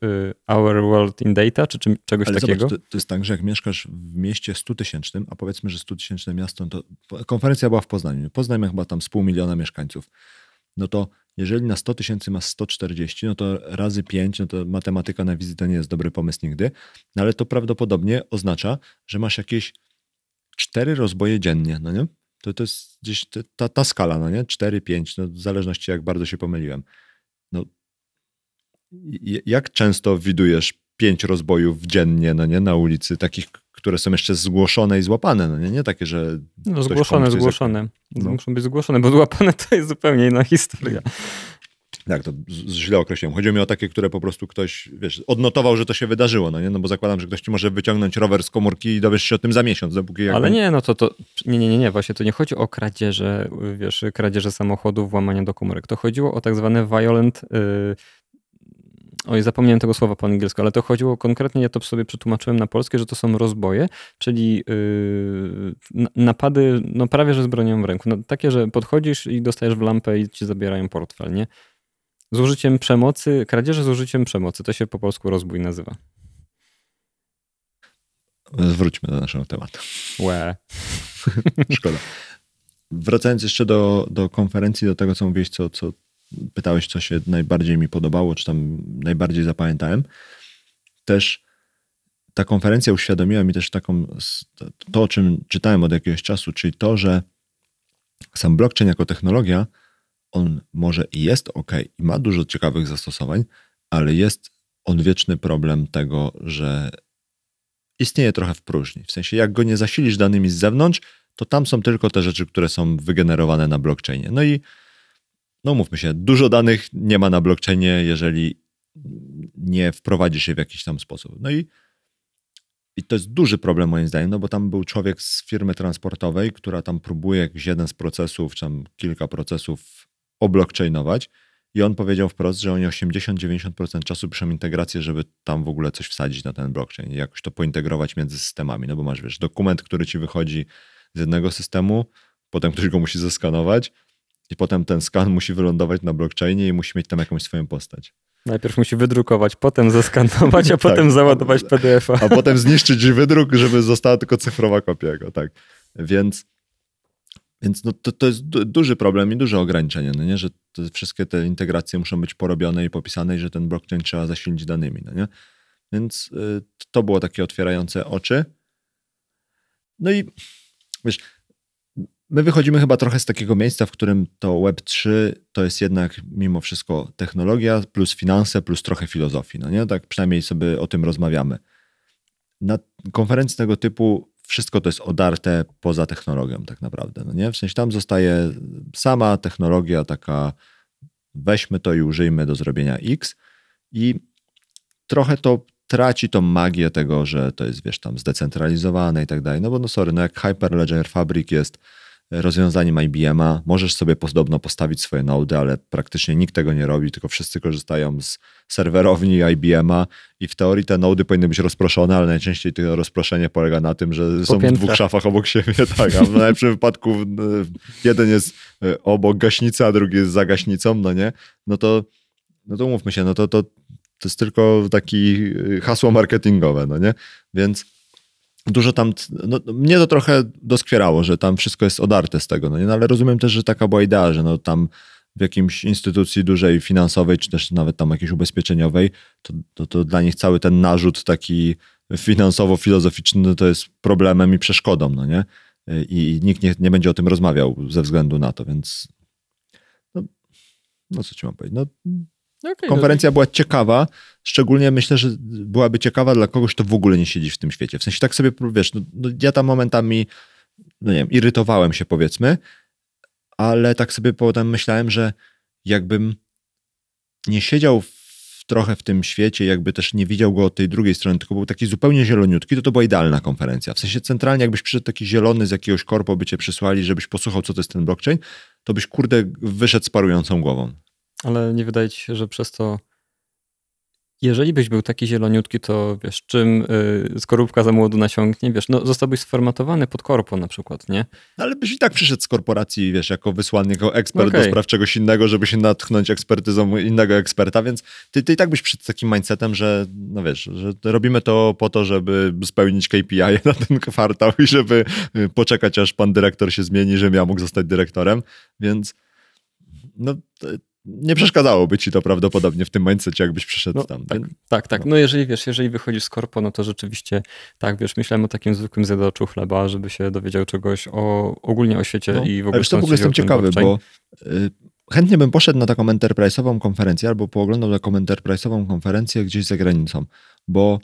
Our World in Data, czy czym, czegoś ale takiego. Zobacz, to, to, jest tak, że jak mieszkasz w mieście 100 tysięcznym, a powiedzmy, że 100 tysięczne miasto, to konferencja była w Poznaniu. Poznań ma chyba tam z pół miliona mieszkańców. No to jeżeli na 100 tysięcy masz 140, no to razy 5, no to matematyka na wizytę nie jest dobry pomysł nigdy, no ale to prawdopodobnie oznacza, że masz jakieś 4 rozboje dziennie, no nie? To, to jest gdzieś ta, ta skala, no nie? 4, 5, no w zależności jak bardzo się pomyliłem. No, jak często widujesz 5 rozbojów dziennie, no nie? Na ulicy, takich, które są jeszcze zgłoszone i złapane, no nie, nie takie, że... No zgłoszone, zgłoszone. No. Muszą być zgłoszone, bo złapane to jest zupełnie inna historia. Tak, to źle określiłem. Chodzi mi o takie, które po prostu ktoś, wiesz, odnotował, że to się wydarzyło, no nie? No bo zakładam, że ktoś ci może wyciągnąć rower z komórki i dowiesz się o tym za miesiąc, dopóki... Ale nie, no to, to... Nie, nie, nie, nie, właśnie to nie chodzi o kradzieże, wiesz, kradzieże samochodów, włamania do komórek. To chodziło o tak zwane violent... Yy Oj, zapomniałem tego słowa po angielsku, ale to chodziło konkretnie, ja to sobie przetłumaczyłem na polskie, że to są rozboje, czyli yy, napady, no prawie że z bronią w ręku. No, takie, że podchodzisz i dostajesz w lampę i ci zabierają portfel, nie? Z użyciem przemocy, kradzieże z użyciem przemocy, to się po polsku rozbój nazywa. Wróćmy do naszego tematu. Łe. Szkoda. Wracając jeszcze do, do konferencji, do tego, co mówiłeś, co, co pytałeś, co się najbardziej mi podobało, czy tam najbardziej zapamiętałem. Też ta konferencja uświadomiła mi też taką, to o czym czytałem od jakiegoś czasu, czyli to, że sam blockchain jako technologia, on może i jest ok i ma dużo ciekawych zastosowań, ale jest odwieczny problem tego, że istnieje trochę w próżni. W sensie, jak go nie zasilisz danymi z zewnątrz, to tam są tylko te rzeczy, które są wygenerowane na blockchainie. No i no mówmy się, dużo danych nie ma na blockchainie, jeżeli nie wprowadzi się w jakiś tam sposób. No i, i to jest duży problem moim zdaniem, no bo tam był człowiek z firmy transportowej, która tam próbuje jakiś jeden z procesów, czy tam kilka procesów oblockchainować i on powiedział wprost, że oni 80-90% czasu piszą integrację, żeby tam w ogóle coś wsadzić na ten blockchain i jakoś to pointegrować między systemami, no bo masz, wiesz, dokument, który ci wychodzi z jednego systemu, potem ktoś go musi zeskanować, i potem ten skan musi wylądować na blockchainie i musi mieć tam jakąś swoją postać. Najpierw musi wydrukować, potem zeskanować, a potem tak, załadować PDF-a. A potem zniszczyć wydruk, żeby została tylko cyfrowa kopia jego, tak. Więc, więc no to, to jest duży problem i duże ograniczenie, no nie? że te, wszystkie te integracje muszą być porobione i popisane i że ten blockchain trzeba zasilić danymi. No nie? Więc y, to było takie otwierające oczy. No i wiesz, My wychodzimy chyba trochę z takiego miejsca, w którym to Web3 to jest jednak mimo wszystko technologia plus finanse plus trochę filozofii. No nie? Tak przynajmniej sobie o tym rozmawiamy. Na konferencji tego typu wszystko to jest odarte poza technologią tak naprawdę. No nie? W sensie tam zostaje sama technologia taka weźmy to i użyjmy do zrobienia X i trochę to traci tą magię tego, że to jest, wiesz, tam zdecentralizowane i tak dalej. No bo no sorry, no jak Hyperledger Fabric jest rozwiązaniem IBM-a, możesz sobie podobno postawić swoje nody, ale praktycznie nikt tego nie robi, tylko wszyscy korzystają z serwerowni IBM-a i w teorii te nody powinny być rozproszone, ale najczęściej to rozproszenie polega na tym, że są w dwóch szafach obok siebie, tak, a w najlepszym wypadku jeden jest y, obok gaśnicy, a drugi jest za gaśnicą, no nie? No to, no to umówmy się, no to, to, to jest tylko taki y, hasło marketingowe, no nie? Więc dużo tam, no, mnie to trochę doskwierało, że tam wszystko jest odarte z tego, no nie? No, ale rozumiem też, że taka była idea, że no tam w jakimś instytucji dużej finansowej, czy też nawet tam jakiejś ubezpieczeniowej, to, to, to dla nich cały ten narzut taki finansowo-filozoficzny to jest problemem i przeszkodą, no nie? I nikt nie, nie będzie o tym rozmawiał ze względu na to, więc no, no co ci mam powiedzieć? No, Okay, konferencja była ciekawa, szczególnie myślę, że byłaby ciekawa dla kogoś, kto w ogóle nie siedzi w tym świecie. W sensie tak sobie, wiesz, no, no ja tam momentami, no nie wiem, irytowałem się powiedzmy, ale tak sobie potem myślałem, że jakbym nie siedział w, trochę w tym świecie, jakby też nie widział go od tej drugiej strony, tylko był taki zupełnie zieloniutki, to to była idealna konferencja. W sensie centralnie jakbyś przyszedł taki zielony z jakiegoś korpo, by cię przysłali, żebyś posłuchał, co to jest ten blockchain, to byś kurde wyszedł z parującą głową. Ale nie wydaje ci się, że przez to, jeżeli byś był taki zieloniutki, to wiesz, czym y, skorupka za młodu nasiągnie, wiesz, no zostałbyś sformatowany pod korpo na przykład, nie? Ale byś i tak przyszedł z korporacji, wiesz, jako wysłannik, jako ekspert Okej. do spraw czegoś innego, żeby się natchnąć ekspertyzą innego eksperta, więc ty, ty i tak byś przyszedł z takim mindsetem, że no wiesz, że robimy to po to, żeby spełnić KPI na ten kwartał i żeby y, poczekać, aż pan dyrektor się zmieni, żebym ja mógł zostać dyrektorem, więc no nie przeszkadzałoby ci to prawdopodobnie w tym mindsetie, jakbyś przyszedł No, tam. tak, tak, tak. No jeżeli wiesz, jeżeli wychodzisz z korpo, no to rzeczywiście, tak, wiesz, myślałem o takim zwykłym zjadaczu chleba, żeby się dowiedział czegoś o, ogólnie o świecie No, i w ogóle wiesz co, w ogóle jestem ciekawy, bo y, chętnie bym poszedł na taką enterprise'ową konferencję albo pooglądał taką enterprise'ową konferencję gdzieś za granicą, bo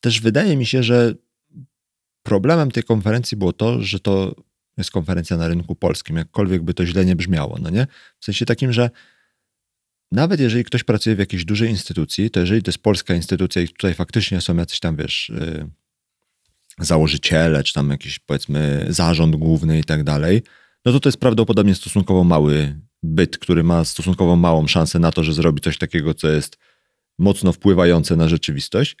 też wydaje mi się, że problemem tej konferencji było to, że to jest konferencja na rynku polskim, jakkolwiek by to źle nie brzmiało, no nie? W sensie takim, że nawet jeżeli ktoś pracuje w jakiejś dużej instytucji, to jeżeli to jest polska instytucja i tutaj faktycznie są jacyś tam, wiesz, y, założyciele, czy tam jakiś, powiedzmy, zarząd główny i tak dalej, no to to jest prawdopodobnie stosunkowo mały byt, który ma stosunkowo małą szansę na to, że zrobi coś takiego, co jest mocno wpływające na rzeczywistość.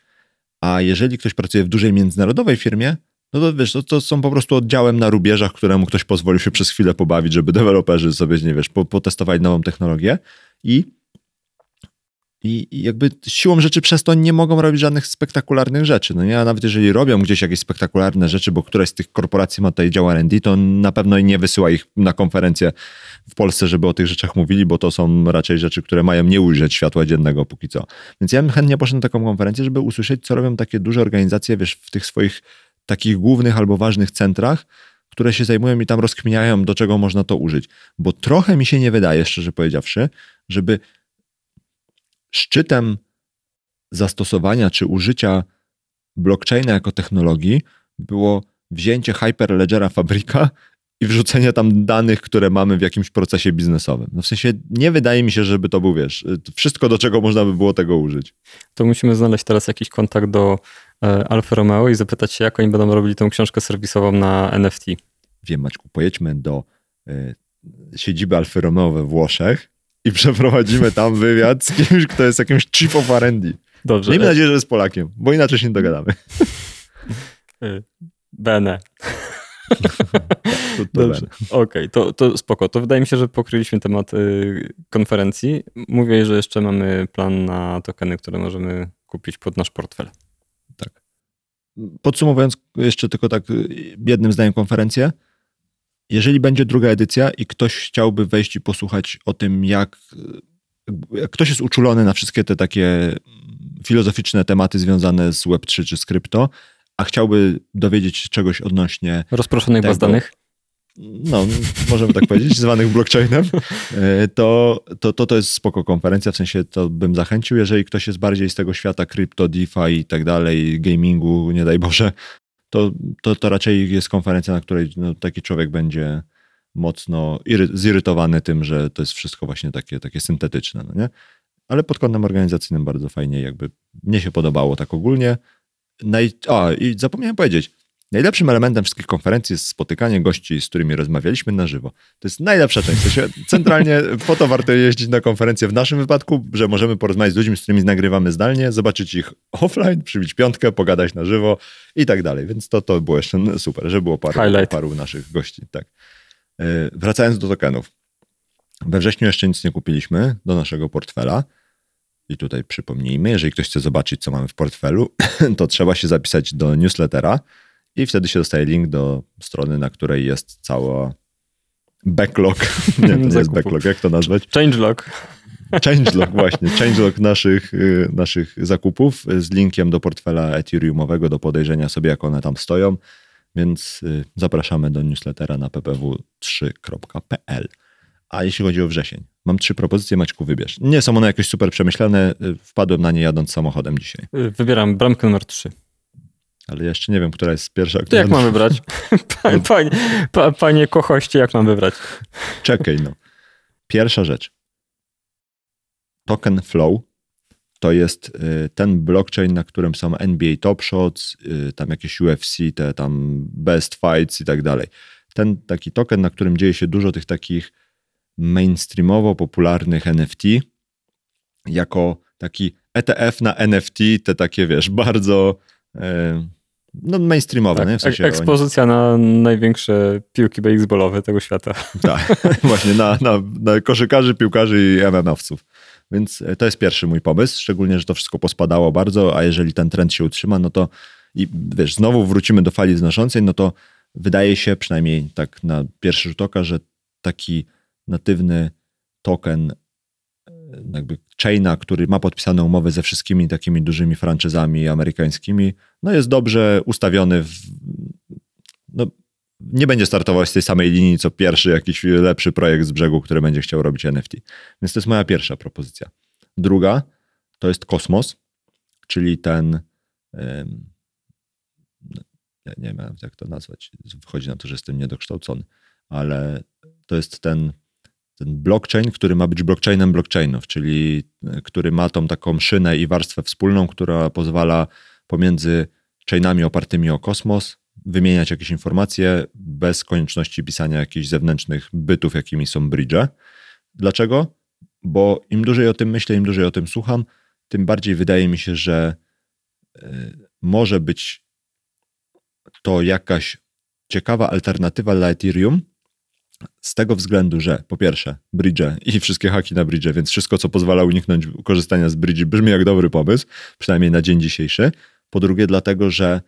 A jeżeli ktoś pracuje w dużej międzynarodowej firmie, no to wiesz, to, to są po prostu oddziałem na rubieżach, któremu ktoś pozwolił się przez chwilę pobawić, żeby deweloperzy sobie, nie wiesz, po, potestowali nową technologię i, i, jakby siłą rzeczy przez to nie mogą robić żadnych spektakularnych rzeczy. No nie, a nawet jeżeli robią gdzieś jakieś spektakularne rzeczy, bo któraś z tych korporacji ma tutaj dział R&D, to na pewno nie wysyła ich na konferencję w Polsce, żeby o tych rzeczach mówili, bo to są raczej rzeczy, które mają nie ujrzeć światła dziennego póki co. Więc ja bym chętnie poszedł na taką konferencję, żeby usłyszeć, co robią takie duże organizacje, wiesz, w tych swoich takich głównych albo ważnych centrach, które się zajmują i tam rozkminiają, do czego można to użyć. Bo trochę mi się nie wydaje, szczerze powiedziawszy, żeby szczytem zastosowania czy użycia blockchaina jako technologii było wzięcie Hyperledgera Fabryka i wrzucenie tam danych, które mamy w jakimś procesie biznesowym. No w sensie nie wydaje mi się, żeby to był, wiesz, wszystko, do czego można by było tego użyć. To musimy znaleźć teraz jakiś kontakt do e, Alfa Romeo i zapytać się, jak oni będą robili tą książkę serwisową na NFT. Wiem, Maćku, pojedźmy do y, siedziby Alfa Romeo we Włoszech i przeprowadzimy tam wywiad z kimś, kto jest jakimś chief of R&D. Dobrze. Miejmy nadzieję, że jest Polakiem, bo inaczej się nie dogadamy. E, Bene. To, to Dobrze. Okej, to, to spoko. To wydaje mi się, że pokryliśmy temat y, konferencji. Mówię, że jeszcze mamy plan na tokeny, które możemy kupić pod nasz portfel. Tak. Podsumowując jeszcze tylko tak y, jednym zdaniem konferencję. Jeżeli będzie druga edycja i ktoś chciałby wejść i posłuchać o tym, jak, jak ktoś jest uczulony na wszystkie te takie filozoficzne tematy związane z Web3 czy z krypto, a chciałby dowiedzieć się czegoś odnośnie Rozproszonych baz Tego. danych? no, możemy tak powiedzieć, zwanych blockchainem, to, to, to, to jest spoko konferencja, w sensie to bym zachęcił, jeżeli ktoś jest bardziej z tego świata krypto, DeFi i tak dalej, gamingu, nie daj Boże, to, to, to raczej jest konferencja, na której no, taki człowiek będzie mocno iry, zirytowany tym, że to jest wszystko właśnie takie, takie syntetyczne, no nie? ale pod kątem organizacyjnym bardzo fajnie, jakby mnie się podobało tak ogólnie. Naj... I zapomniałem powiedzieć, najlepszym elementem wszystkich konferencji jest spotykanie gości, z którymi rozmawialiśmy na żywo. To jest najlepsza część. To się, centralnie po to warto jeździć na konferencję w naszym wypadku, że możemy porozmawiać z ludźmi, z którymi nagrywamy zdalnie, zobaczyć ich offline, przybić piątkę, pogadać na żywo i tak dalej. Więc to, to było jeszcze super, że było paru, Highlight. paru naszych gości. Tak. Yy, Wracając do tokenów. We wrześniu jeszcze nic nie kupiliśmy do naszego portfela. I tutaj przypomnijmy, jeżeli ktoś chce zobaczyć, co mamy w portfelu, to trzeba się zapisać do newslettera i wtedy się dostaje link do strony, na której jest cała backlog. Nie, to nie jest backlog, jak to nazwać? Changelog. Changelog właśnie, changelog naszych, y, naszych zakupów z linkiem do portfela Ethereumowego do podejrzenia sobie, jak one tam stoją. Więc y, zapraszamy do newslettera na ppw3.pl. A jeśli chodzi o wrzesień, mam trzy propozycje, Maćku, wybierz. Nie są one jakoś super przemyślane, y, wpadłem na nie jadąc samochodem dzisiaj. Wybieram bramkę numer 3. Ale jeszcze nie wiem, która jest pierwsza. To jak mam wybrać? Pa- Panie, pa, panie kochoście, jak mam wybrać? Czekaj, no. Pierwsza rzecz. Token Flow to jest y, ten blockchain, na którym są NBA Top Shots, y, tam jakieś UFC, te tam Best Fights i tak dalej. Ten taki token, na którym dzieje się dużo tych takich mainstreamowo popularnych NFT, jako taki ETF na NFT, te takie, wiesz, bardzo y, no mainstreamowe, nie? W Tak, sensie ek- oni- ekspozycja na największe piłki baseballowe tego świata. Tak, właśnie na, na, na koszykarzy, piłkarzy i MMA-owców. Więc e, to jest pierwszy mój pomysł, szczególnie, że to wszystko pospadało bardzo, a jeżeli ten trend się utrzyma, no to i wiesz, znowu wrócimy do fali znoszącej, no to wydaje się, przynajmniej tak na pierwszy rzut oka, że taki natywny token e, jakby chaina, który ma podpisane umowy ze wszystkimi takimi dużymi franczyzami amerykańskimi, no jest dobrze ustawiony w, no, nie będzie startował z tej samej linii, co pierwszy jakiś lepszy projekt z brzegu, który będzie chciał robić NFT. Więc to jest moja pierwsza propozycja. Druga to jest Kosmos, czyli ten. em, ja nie wiem, jak to nazwać. Wychodzi na to, że jestem niedokształcony, ale to jest ten, ten blockchain, który ma być blockchainem blockchainów, czyli e, który ma tą taką szynę i warstwę wspólną, która pozwala pomiędzy chainami opartymi o kosmos wymieniać jakieś informacje bez konieczności pisania jakichś zewnętrznych bytów, jakimi są bridge. Dlaczego? Bo im dłużej o tym myślę, im dłużej o tym słucham, tym bardziej wydaje mi się, że y, może być to jakaś ciekawa alternatywa dla Ethereum z tego względu, że po pierwsze bridge i wszystkie haki na bridge, więc wszystko, co pozwala uniknąć korzystania z bridge brzmi jak dobry pomysł, przynajmniej na dzień dzisiejszy. Po drugie dlatego, że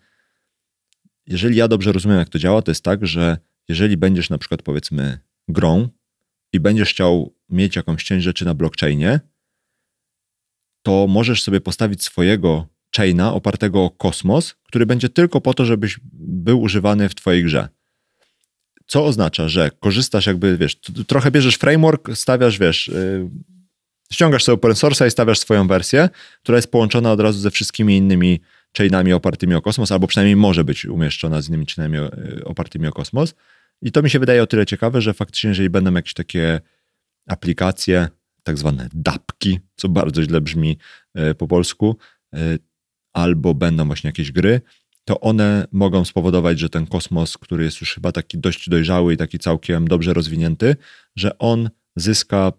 jeżeli ja dobrze rozumiem, jak to działa, to jest tak, że jeżeli będziesz na przykład powiedzmy grą i będziesz chciał mieć jakąś część rzeczy na blockchainie, to możesz sobie postawić swojego chaina opartego o kosmos, który będzie tylko po to, żebyś był używany w twojej grze. Co oznacza, że korzystasz jakby, wiesz, trochę bierzesz framework, stawiasz, wiesz, yy, ściągasz sobie open source'a i stawiasz swoją wersję, która jest połączona od razu ze wszystkimi innymi chainami opartymi o kosmos, albo przynajmniej może być umieszczona z innymi chainami y, opartymi o kosmos. I to mi się wydaje o tyle ciekawe, że faktycznie, jeżeli będą jakieś takie aplikacje, tak zwane dapki, co bardzo źle brzmi y, po polsku, y, albo będą właśnie jakieś gry, to one mogą spowodować, że ten kosmos, który jest już chyba taki dość dojrzały i taki całkiem dobrze rozwinięty, że on zyska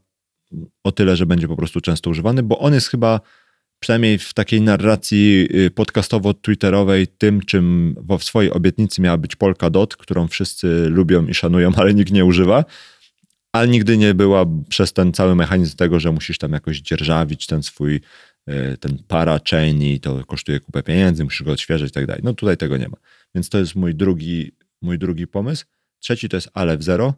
o tyle, że będzie po prostu często używany, bo on jest chyba przynajmniej w takiej narracji y, podcastowo-twitterowej tym, czym w swojej obietnicy miała być Polkadot, którą wszyscy lubią i szanują, ale nikt nie używa, ale nigdy nie była przez ten cały mechanizm tego, że musisz tam jakoś dzierżawić ten swój ten parachain i to kosztuje kupę pieniędzy, musisz go odświeżyć i tak dalej. No tutaj tego nie ma. Więc to jest mój drugi, mój drugi pomysł. Trzeci to jest Aleph Zero.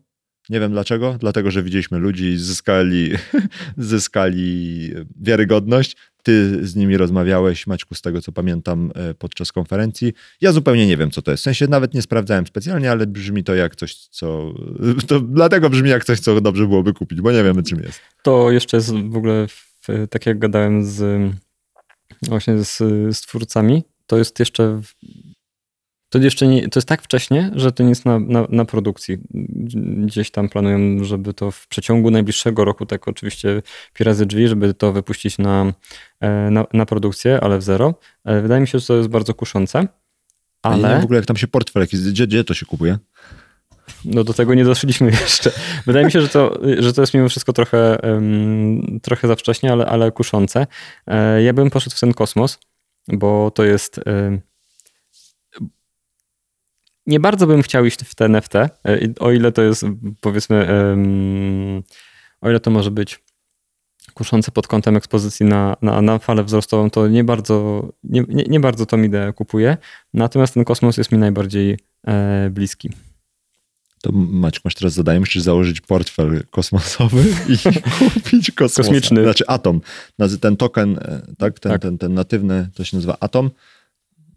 Nie wiem dlaczego, dlatego że widzieliśmy ludzi i zyskali, zyskali wiarygodność. Ty z nimi rozmawiałeś, Maćku, z tego co pamiętam e, podczas konferencji. Ja zupełnie nie wiem, co to jest. W sensie nawet nie sprawdzałem specjalnie, ale brzmi to jak coś, co. To dlatego brzmi jak coś, co dobrze byłoby kupić, bo nie wiemy, czym jest. To jeszcze jest w ogóle, tak jak gadałem z właśnie z, z twórcami, to jest jeszcze w, To jeszcze nie, to jest tak wcześnie, że to nie jest na, na, na produkcji. Gdzieś tam planują, żeby to w przeciągu najbliższego roku, tak oczywiście pirazy drzwi, żeby to wypuścić na, e, na, na produkcję, ale w zero. E, wydaje mi się, że to jest bardzo kuszące. Ale... Wiem w ogóle jak tam się portfel jakiś, gdzie, gdzie to się kupuje? No do tego nie doszliśmy jeszcze. Wydaje mi się, że to, że to jest mimo wszystko trochę, trochę za wcześnie, ale, ale kuszące. E, ja bym poszedł w ten kosmos, bo to jest. Nie bardzo bym chciał iść w te NFT, e, o ile to jest, powiedzmy, o ile to może być kuszące pod kątem ekspozycji na, na, na falę wzrostową, to nie bardzo, nie, nie, nie bardzo tą ideę kupuję. Natomiast ten kosmos jest mi najbardziej e, bliski. To Maciek, masz teraz zadanie, musisz założyć portfel kosmosowy i kupić kosmosa. Kosmiczny. Znaczy Atom. Ten token, e, tak? Ten, Tak. Ten, ten natywny, to się nazywa Atom.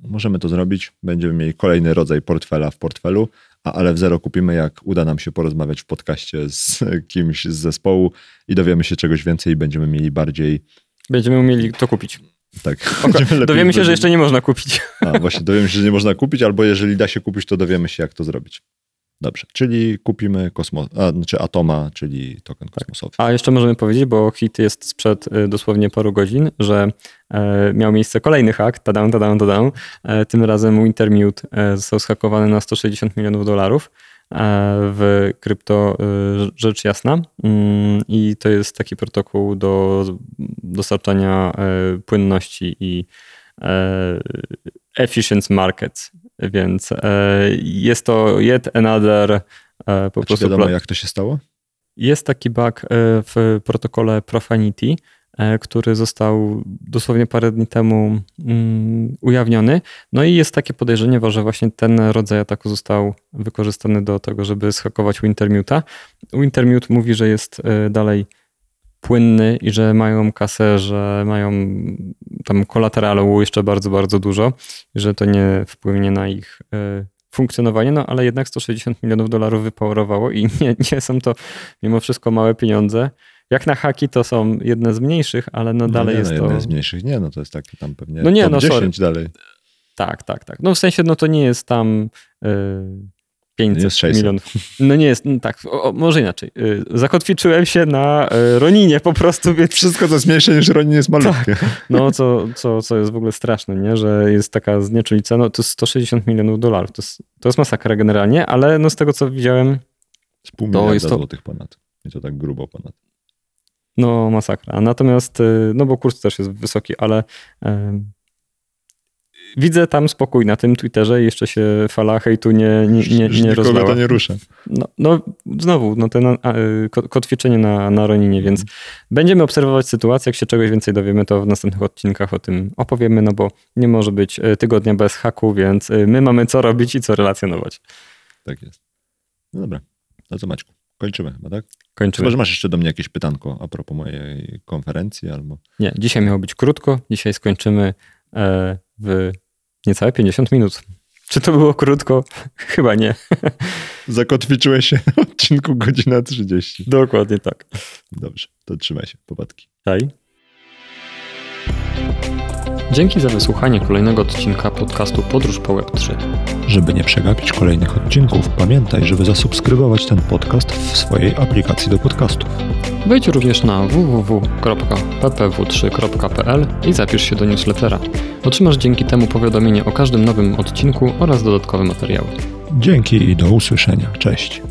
Możemy to zrobić. Będziemy mieli kolejny rodzaj portfela w portfelu, a ale w zero kupimy, jak uda nam się porozmawiać w podcaście z kimś z zespołu i dowiemy się czegoś więcej i będziemy mieli bardziej Będziemy umieli to kupić. tak. Lepiej dowiemy się, że jeszcze nie można kupić. A, właśnie dowiemy się, że nie można kupić, albo jeżeli da się kupić, to dowiemy się, jak to zrobić. Dobrze, czyli kupimy kosmos, a, znaczy Atoma, czyli token kosmosowy. A jeszcze możemy powiedzieć, bo hit jest sprzed y, dosłownie paru godzin, że e, miał miejsce kolejny hack, tadam, tadam, tadam. E, tym razem Wintermute został zhakowany na 160 milionów dolarów e, w krypto e, rzecz jasna. Mm, I to jest taki protokół do dostarczania e, płynności i efficient markets. Więc e, jest to yet another e, po A czy prostu wiadomo, pla- jak to się stało? jest taki bug e, w protokole Profanity, który został dosłownie parę dni temu mm, ujawniony. No i jest takie podejrzenie, że właśnie ten rodzaj ataku został wykorzystany do tego, żeby schakować Wintermute'a. Wintermute mówi, że jest dalej płynny i że mają kasę, że mają tam kolateralu jeszcze bardzo, bardzo dużo, że to nie wpłynie na ich e, funkcjonowanie, no ale jednak 160 milionów dolarów wypowerowało i nie, nie są to mimo wszystko małe pieniądze. Jak na haki to są jedne z mniejszych, ale no dalej nie, jest no, to... jedne z mniejszych. Nie, no to jest taki tam pewnie No nie, no, 10 dalej. Tak, tak, tak. No w sensie, no to nie jest tam y, 500 jest 600. milionów. No nie jest, no tak, o, może inaczej. Y, zakotwiczyłem się na y, Roninie po prostu, więc Wszystko to jest mniejsze niż Ronin jest malutkie. no co, co, co jest w ogóle straszne, nie? że jest taka znieczulica, no to jest 160 milionów dolarów, to jest, to jest masakra generalnie, ale no z tego co widziałem, Z pół To miliarda jest to- złotych ponad. I to tak grubo ponad. no masakra. Natomiast, y, no bo kurs też jest wysoki, ale widzę tam spokój na tym Twitterze i jeszcze się fala hejtu nie, nie, nie, nie rozlała. to nie rusza. No, no znowu, no ten kotwiczenie na, na Roninie, więc będziemy obserwować sytuację. Jak się czegoś więcej dowiemy, to w następnych odcinkach o tym opowiemy, no bo nie może być y, tygodnia bez haku, więc y, my mamy co robić i co relacjonować. Tak jest. No dobra. No to Maćku, kończymy chyba, tak? Kończymy. Chyba, że masz jeszcze do mnie jakieś pytanko a propos mojej konferencji albo... Nie, dzisiaj miało być krótko, dzisiaj skończymy e, w niecałe 50 minut. Czy to było krótko? Chyba nie. Zakotwiczyłeś się na odcinku godzina 30. Dokładnie tak. Dobrze, to trzymaj się, popadki. Hej. Dzięki za wysłuchanie kolejnego odcinka podcastu Podróż po Web3. Żeby nie przegapić kolejnych odcinków, pamiętaj, żeby zasubskrybować ten podcast w swojej aplikacji do podcastów. Wejdź również na www.ppw3.pl i zapisz się do newslettera. Otrzymasz dzięki temu powiadomienie o każdym nowym odcinku oraz dodatkowe materiały. Dzięki i do usłyszenia. Cześć.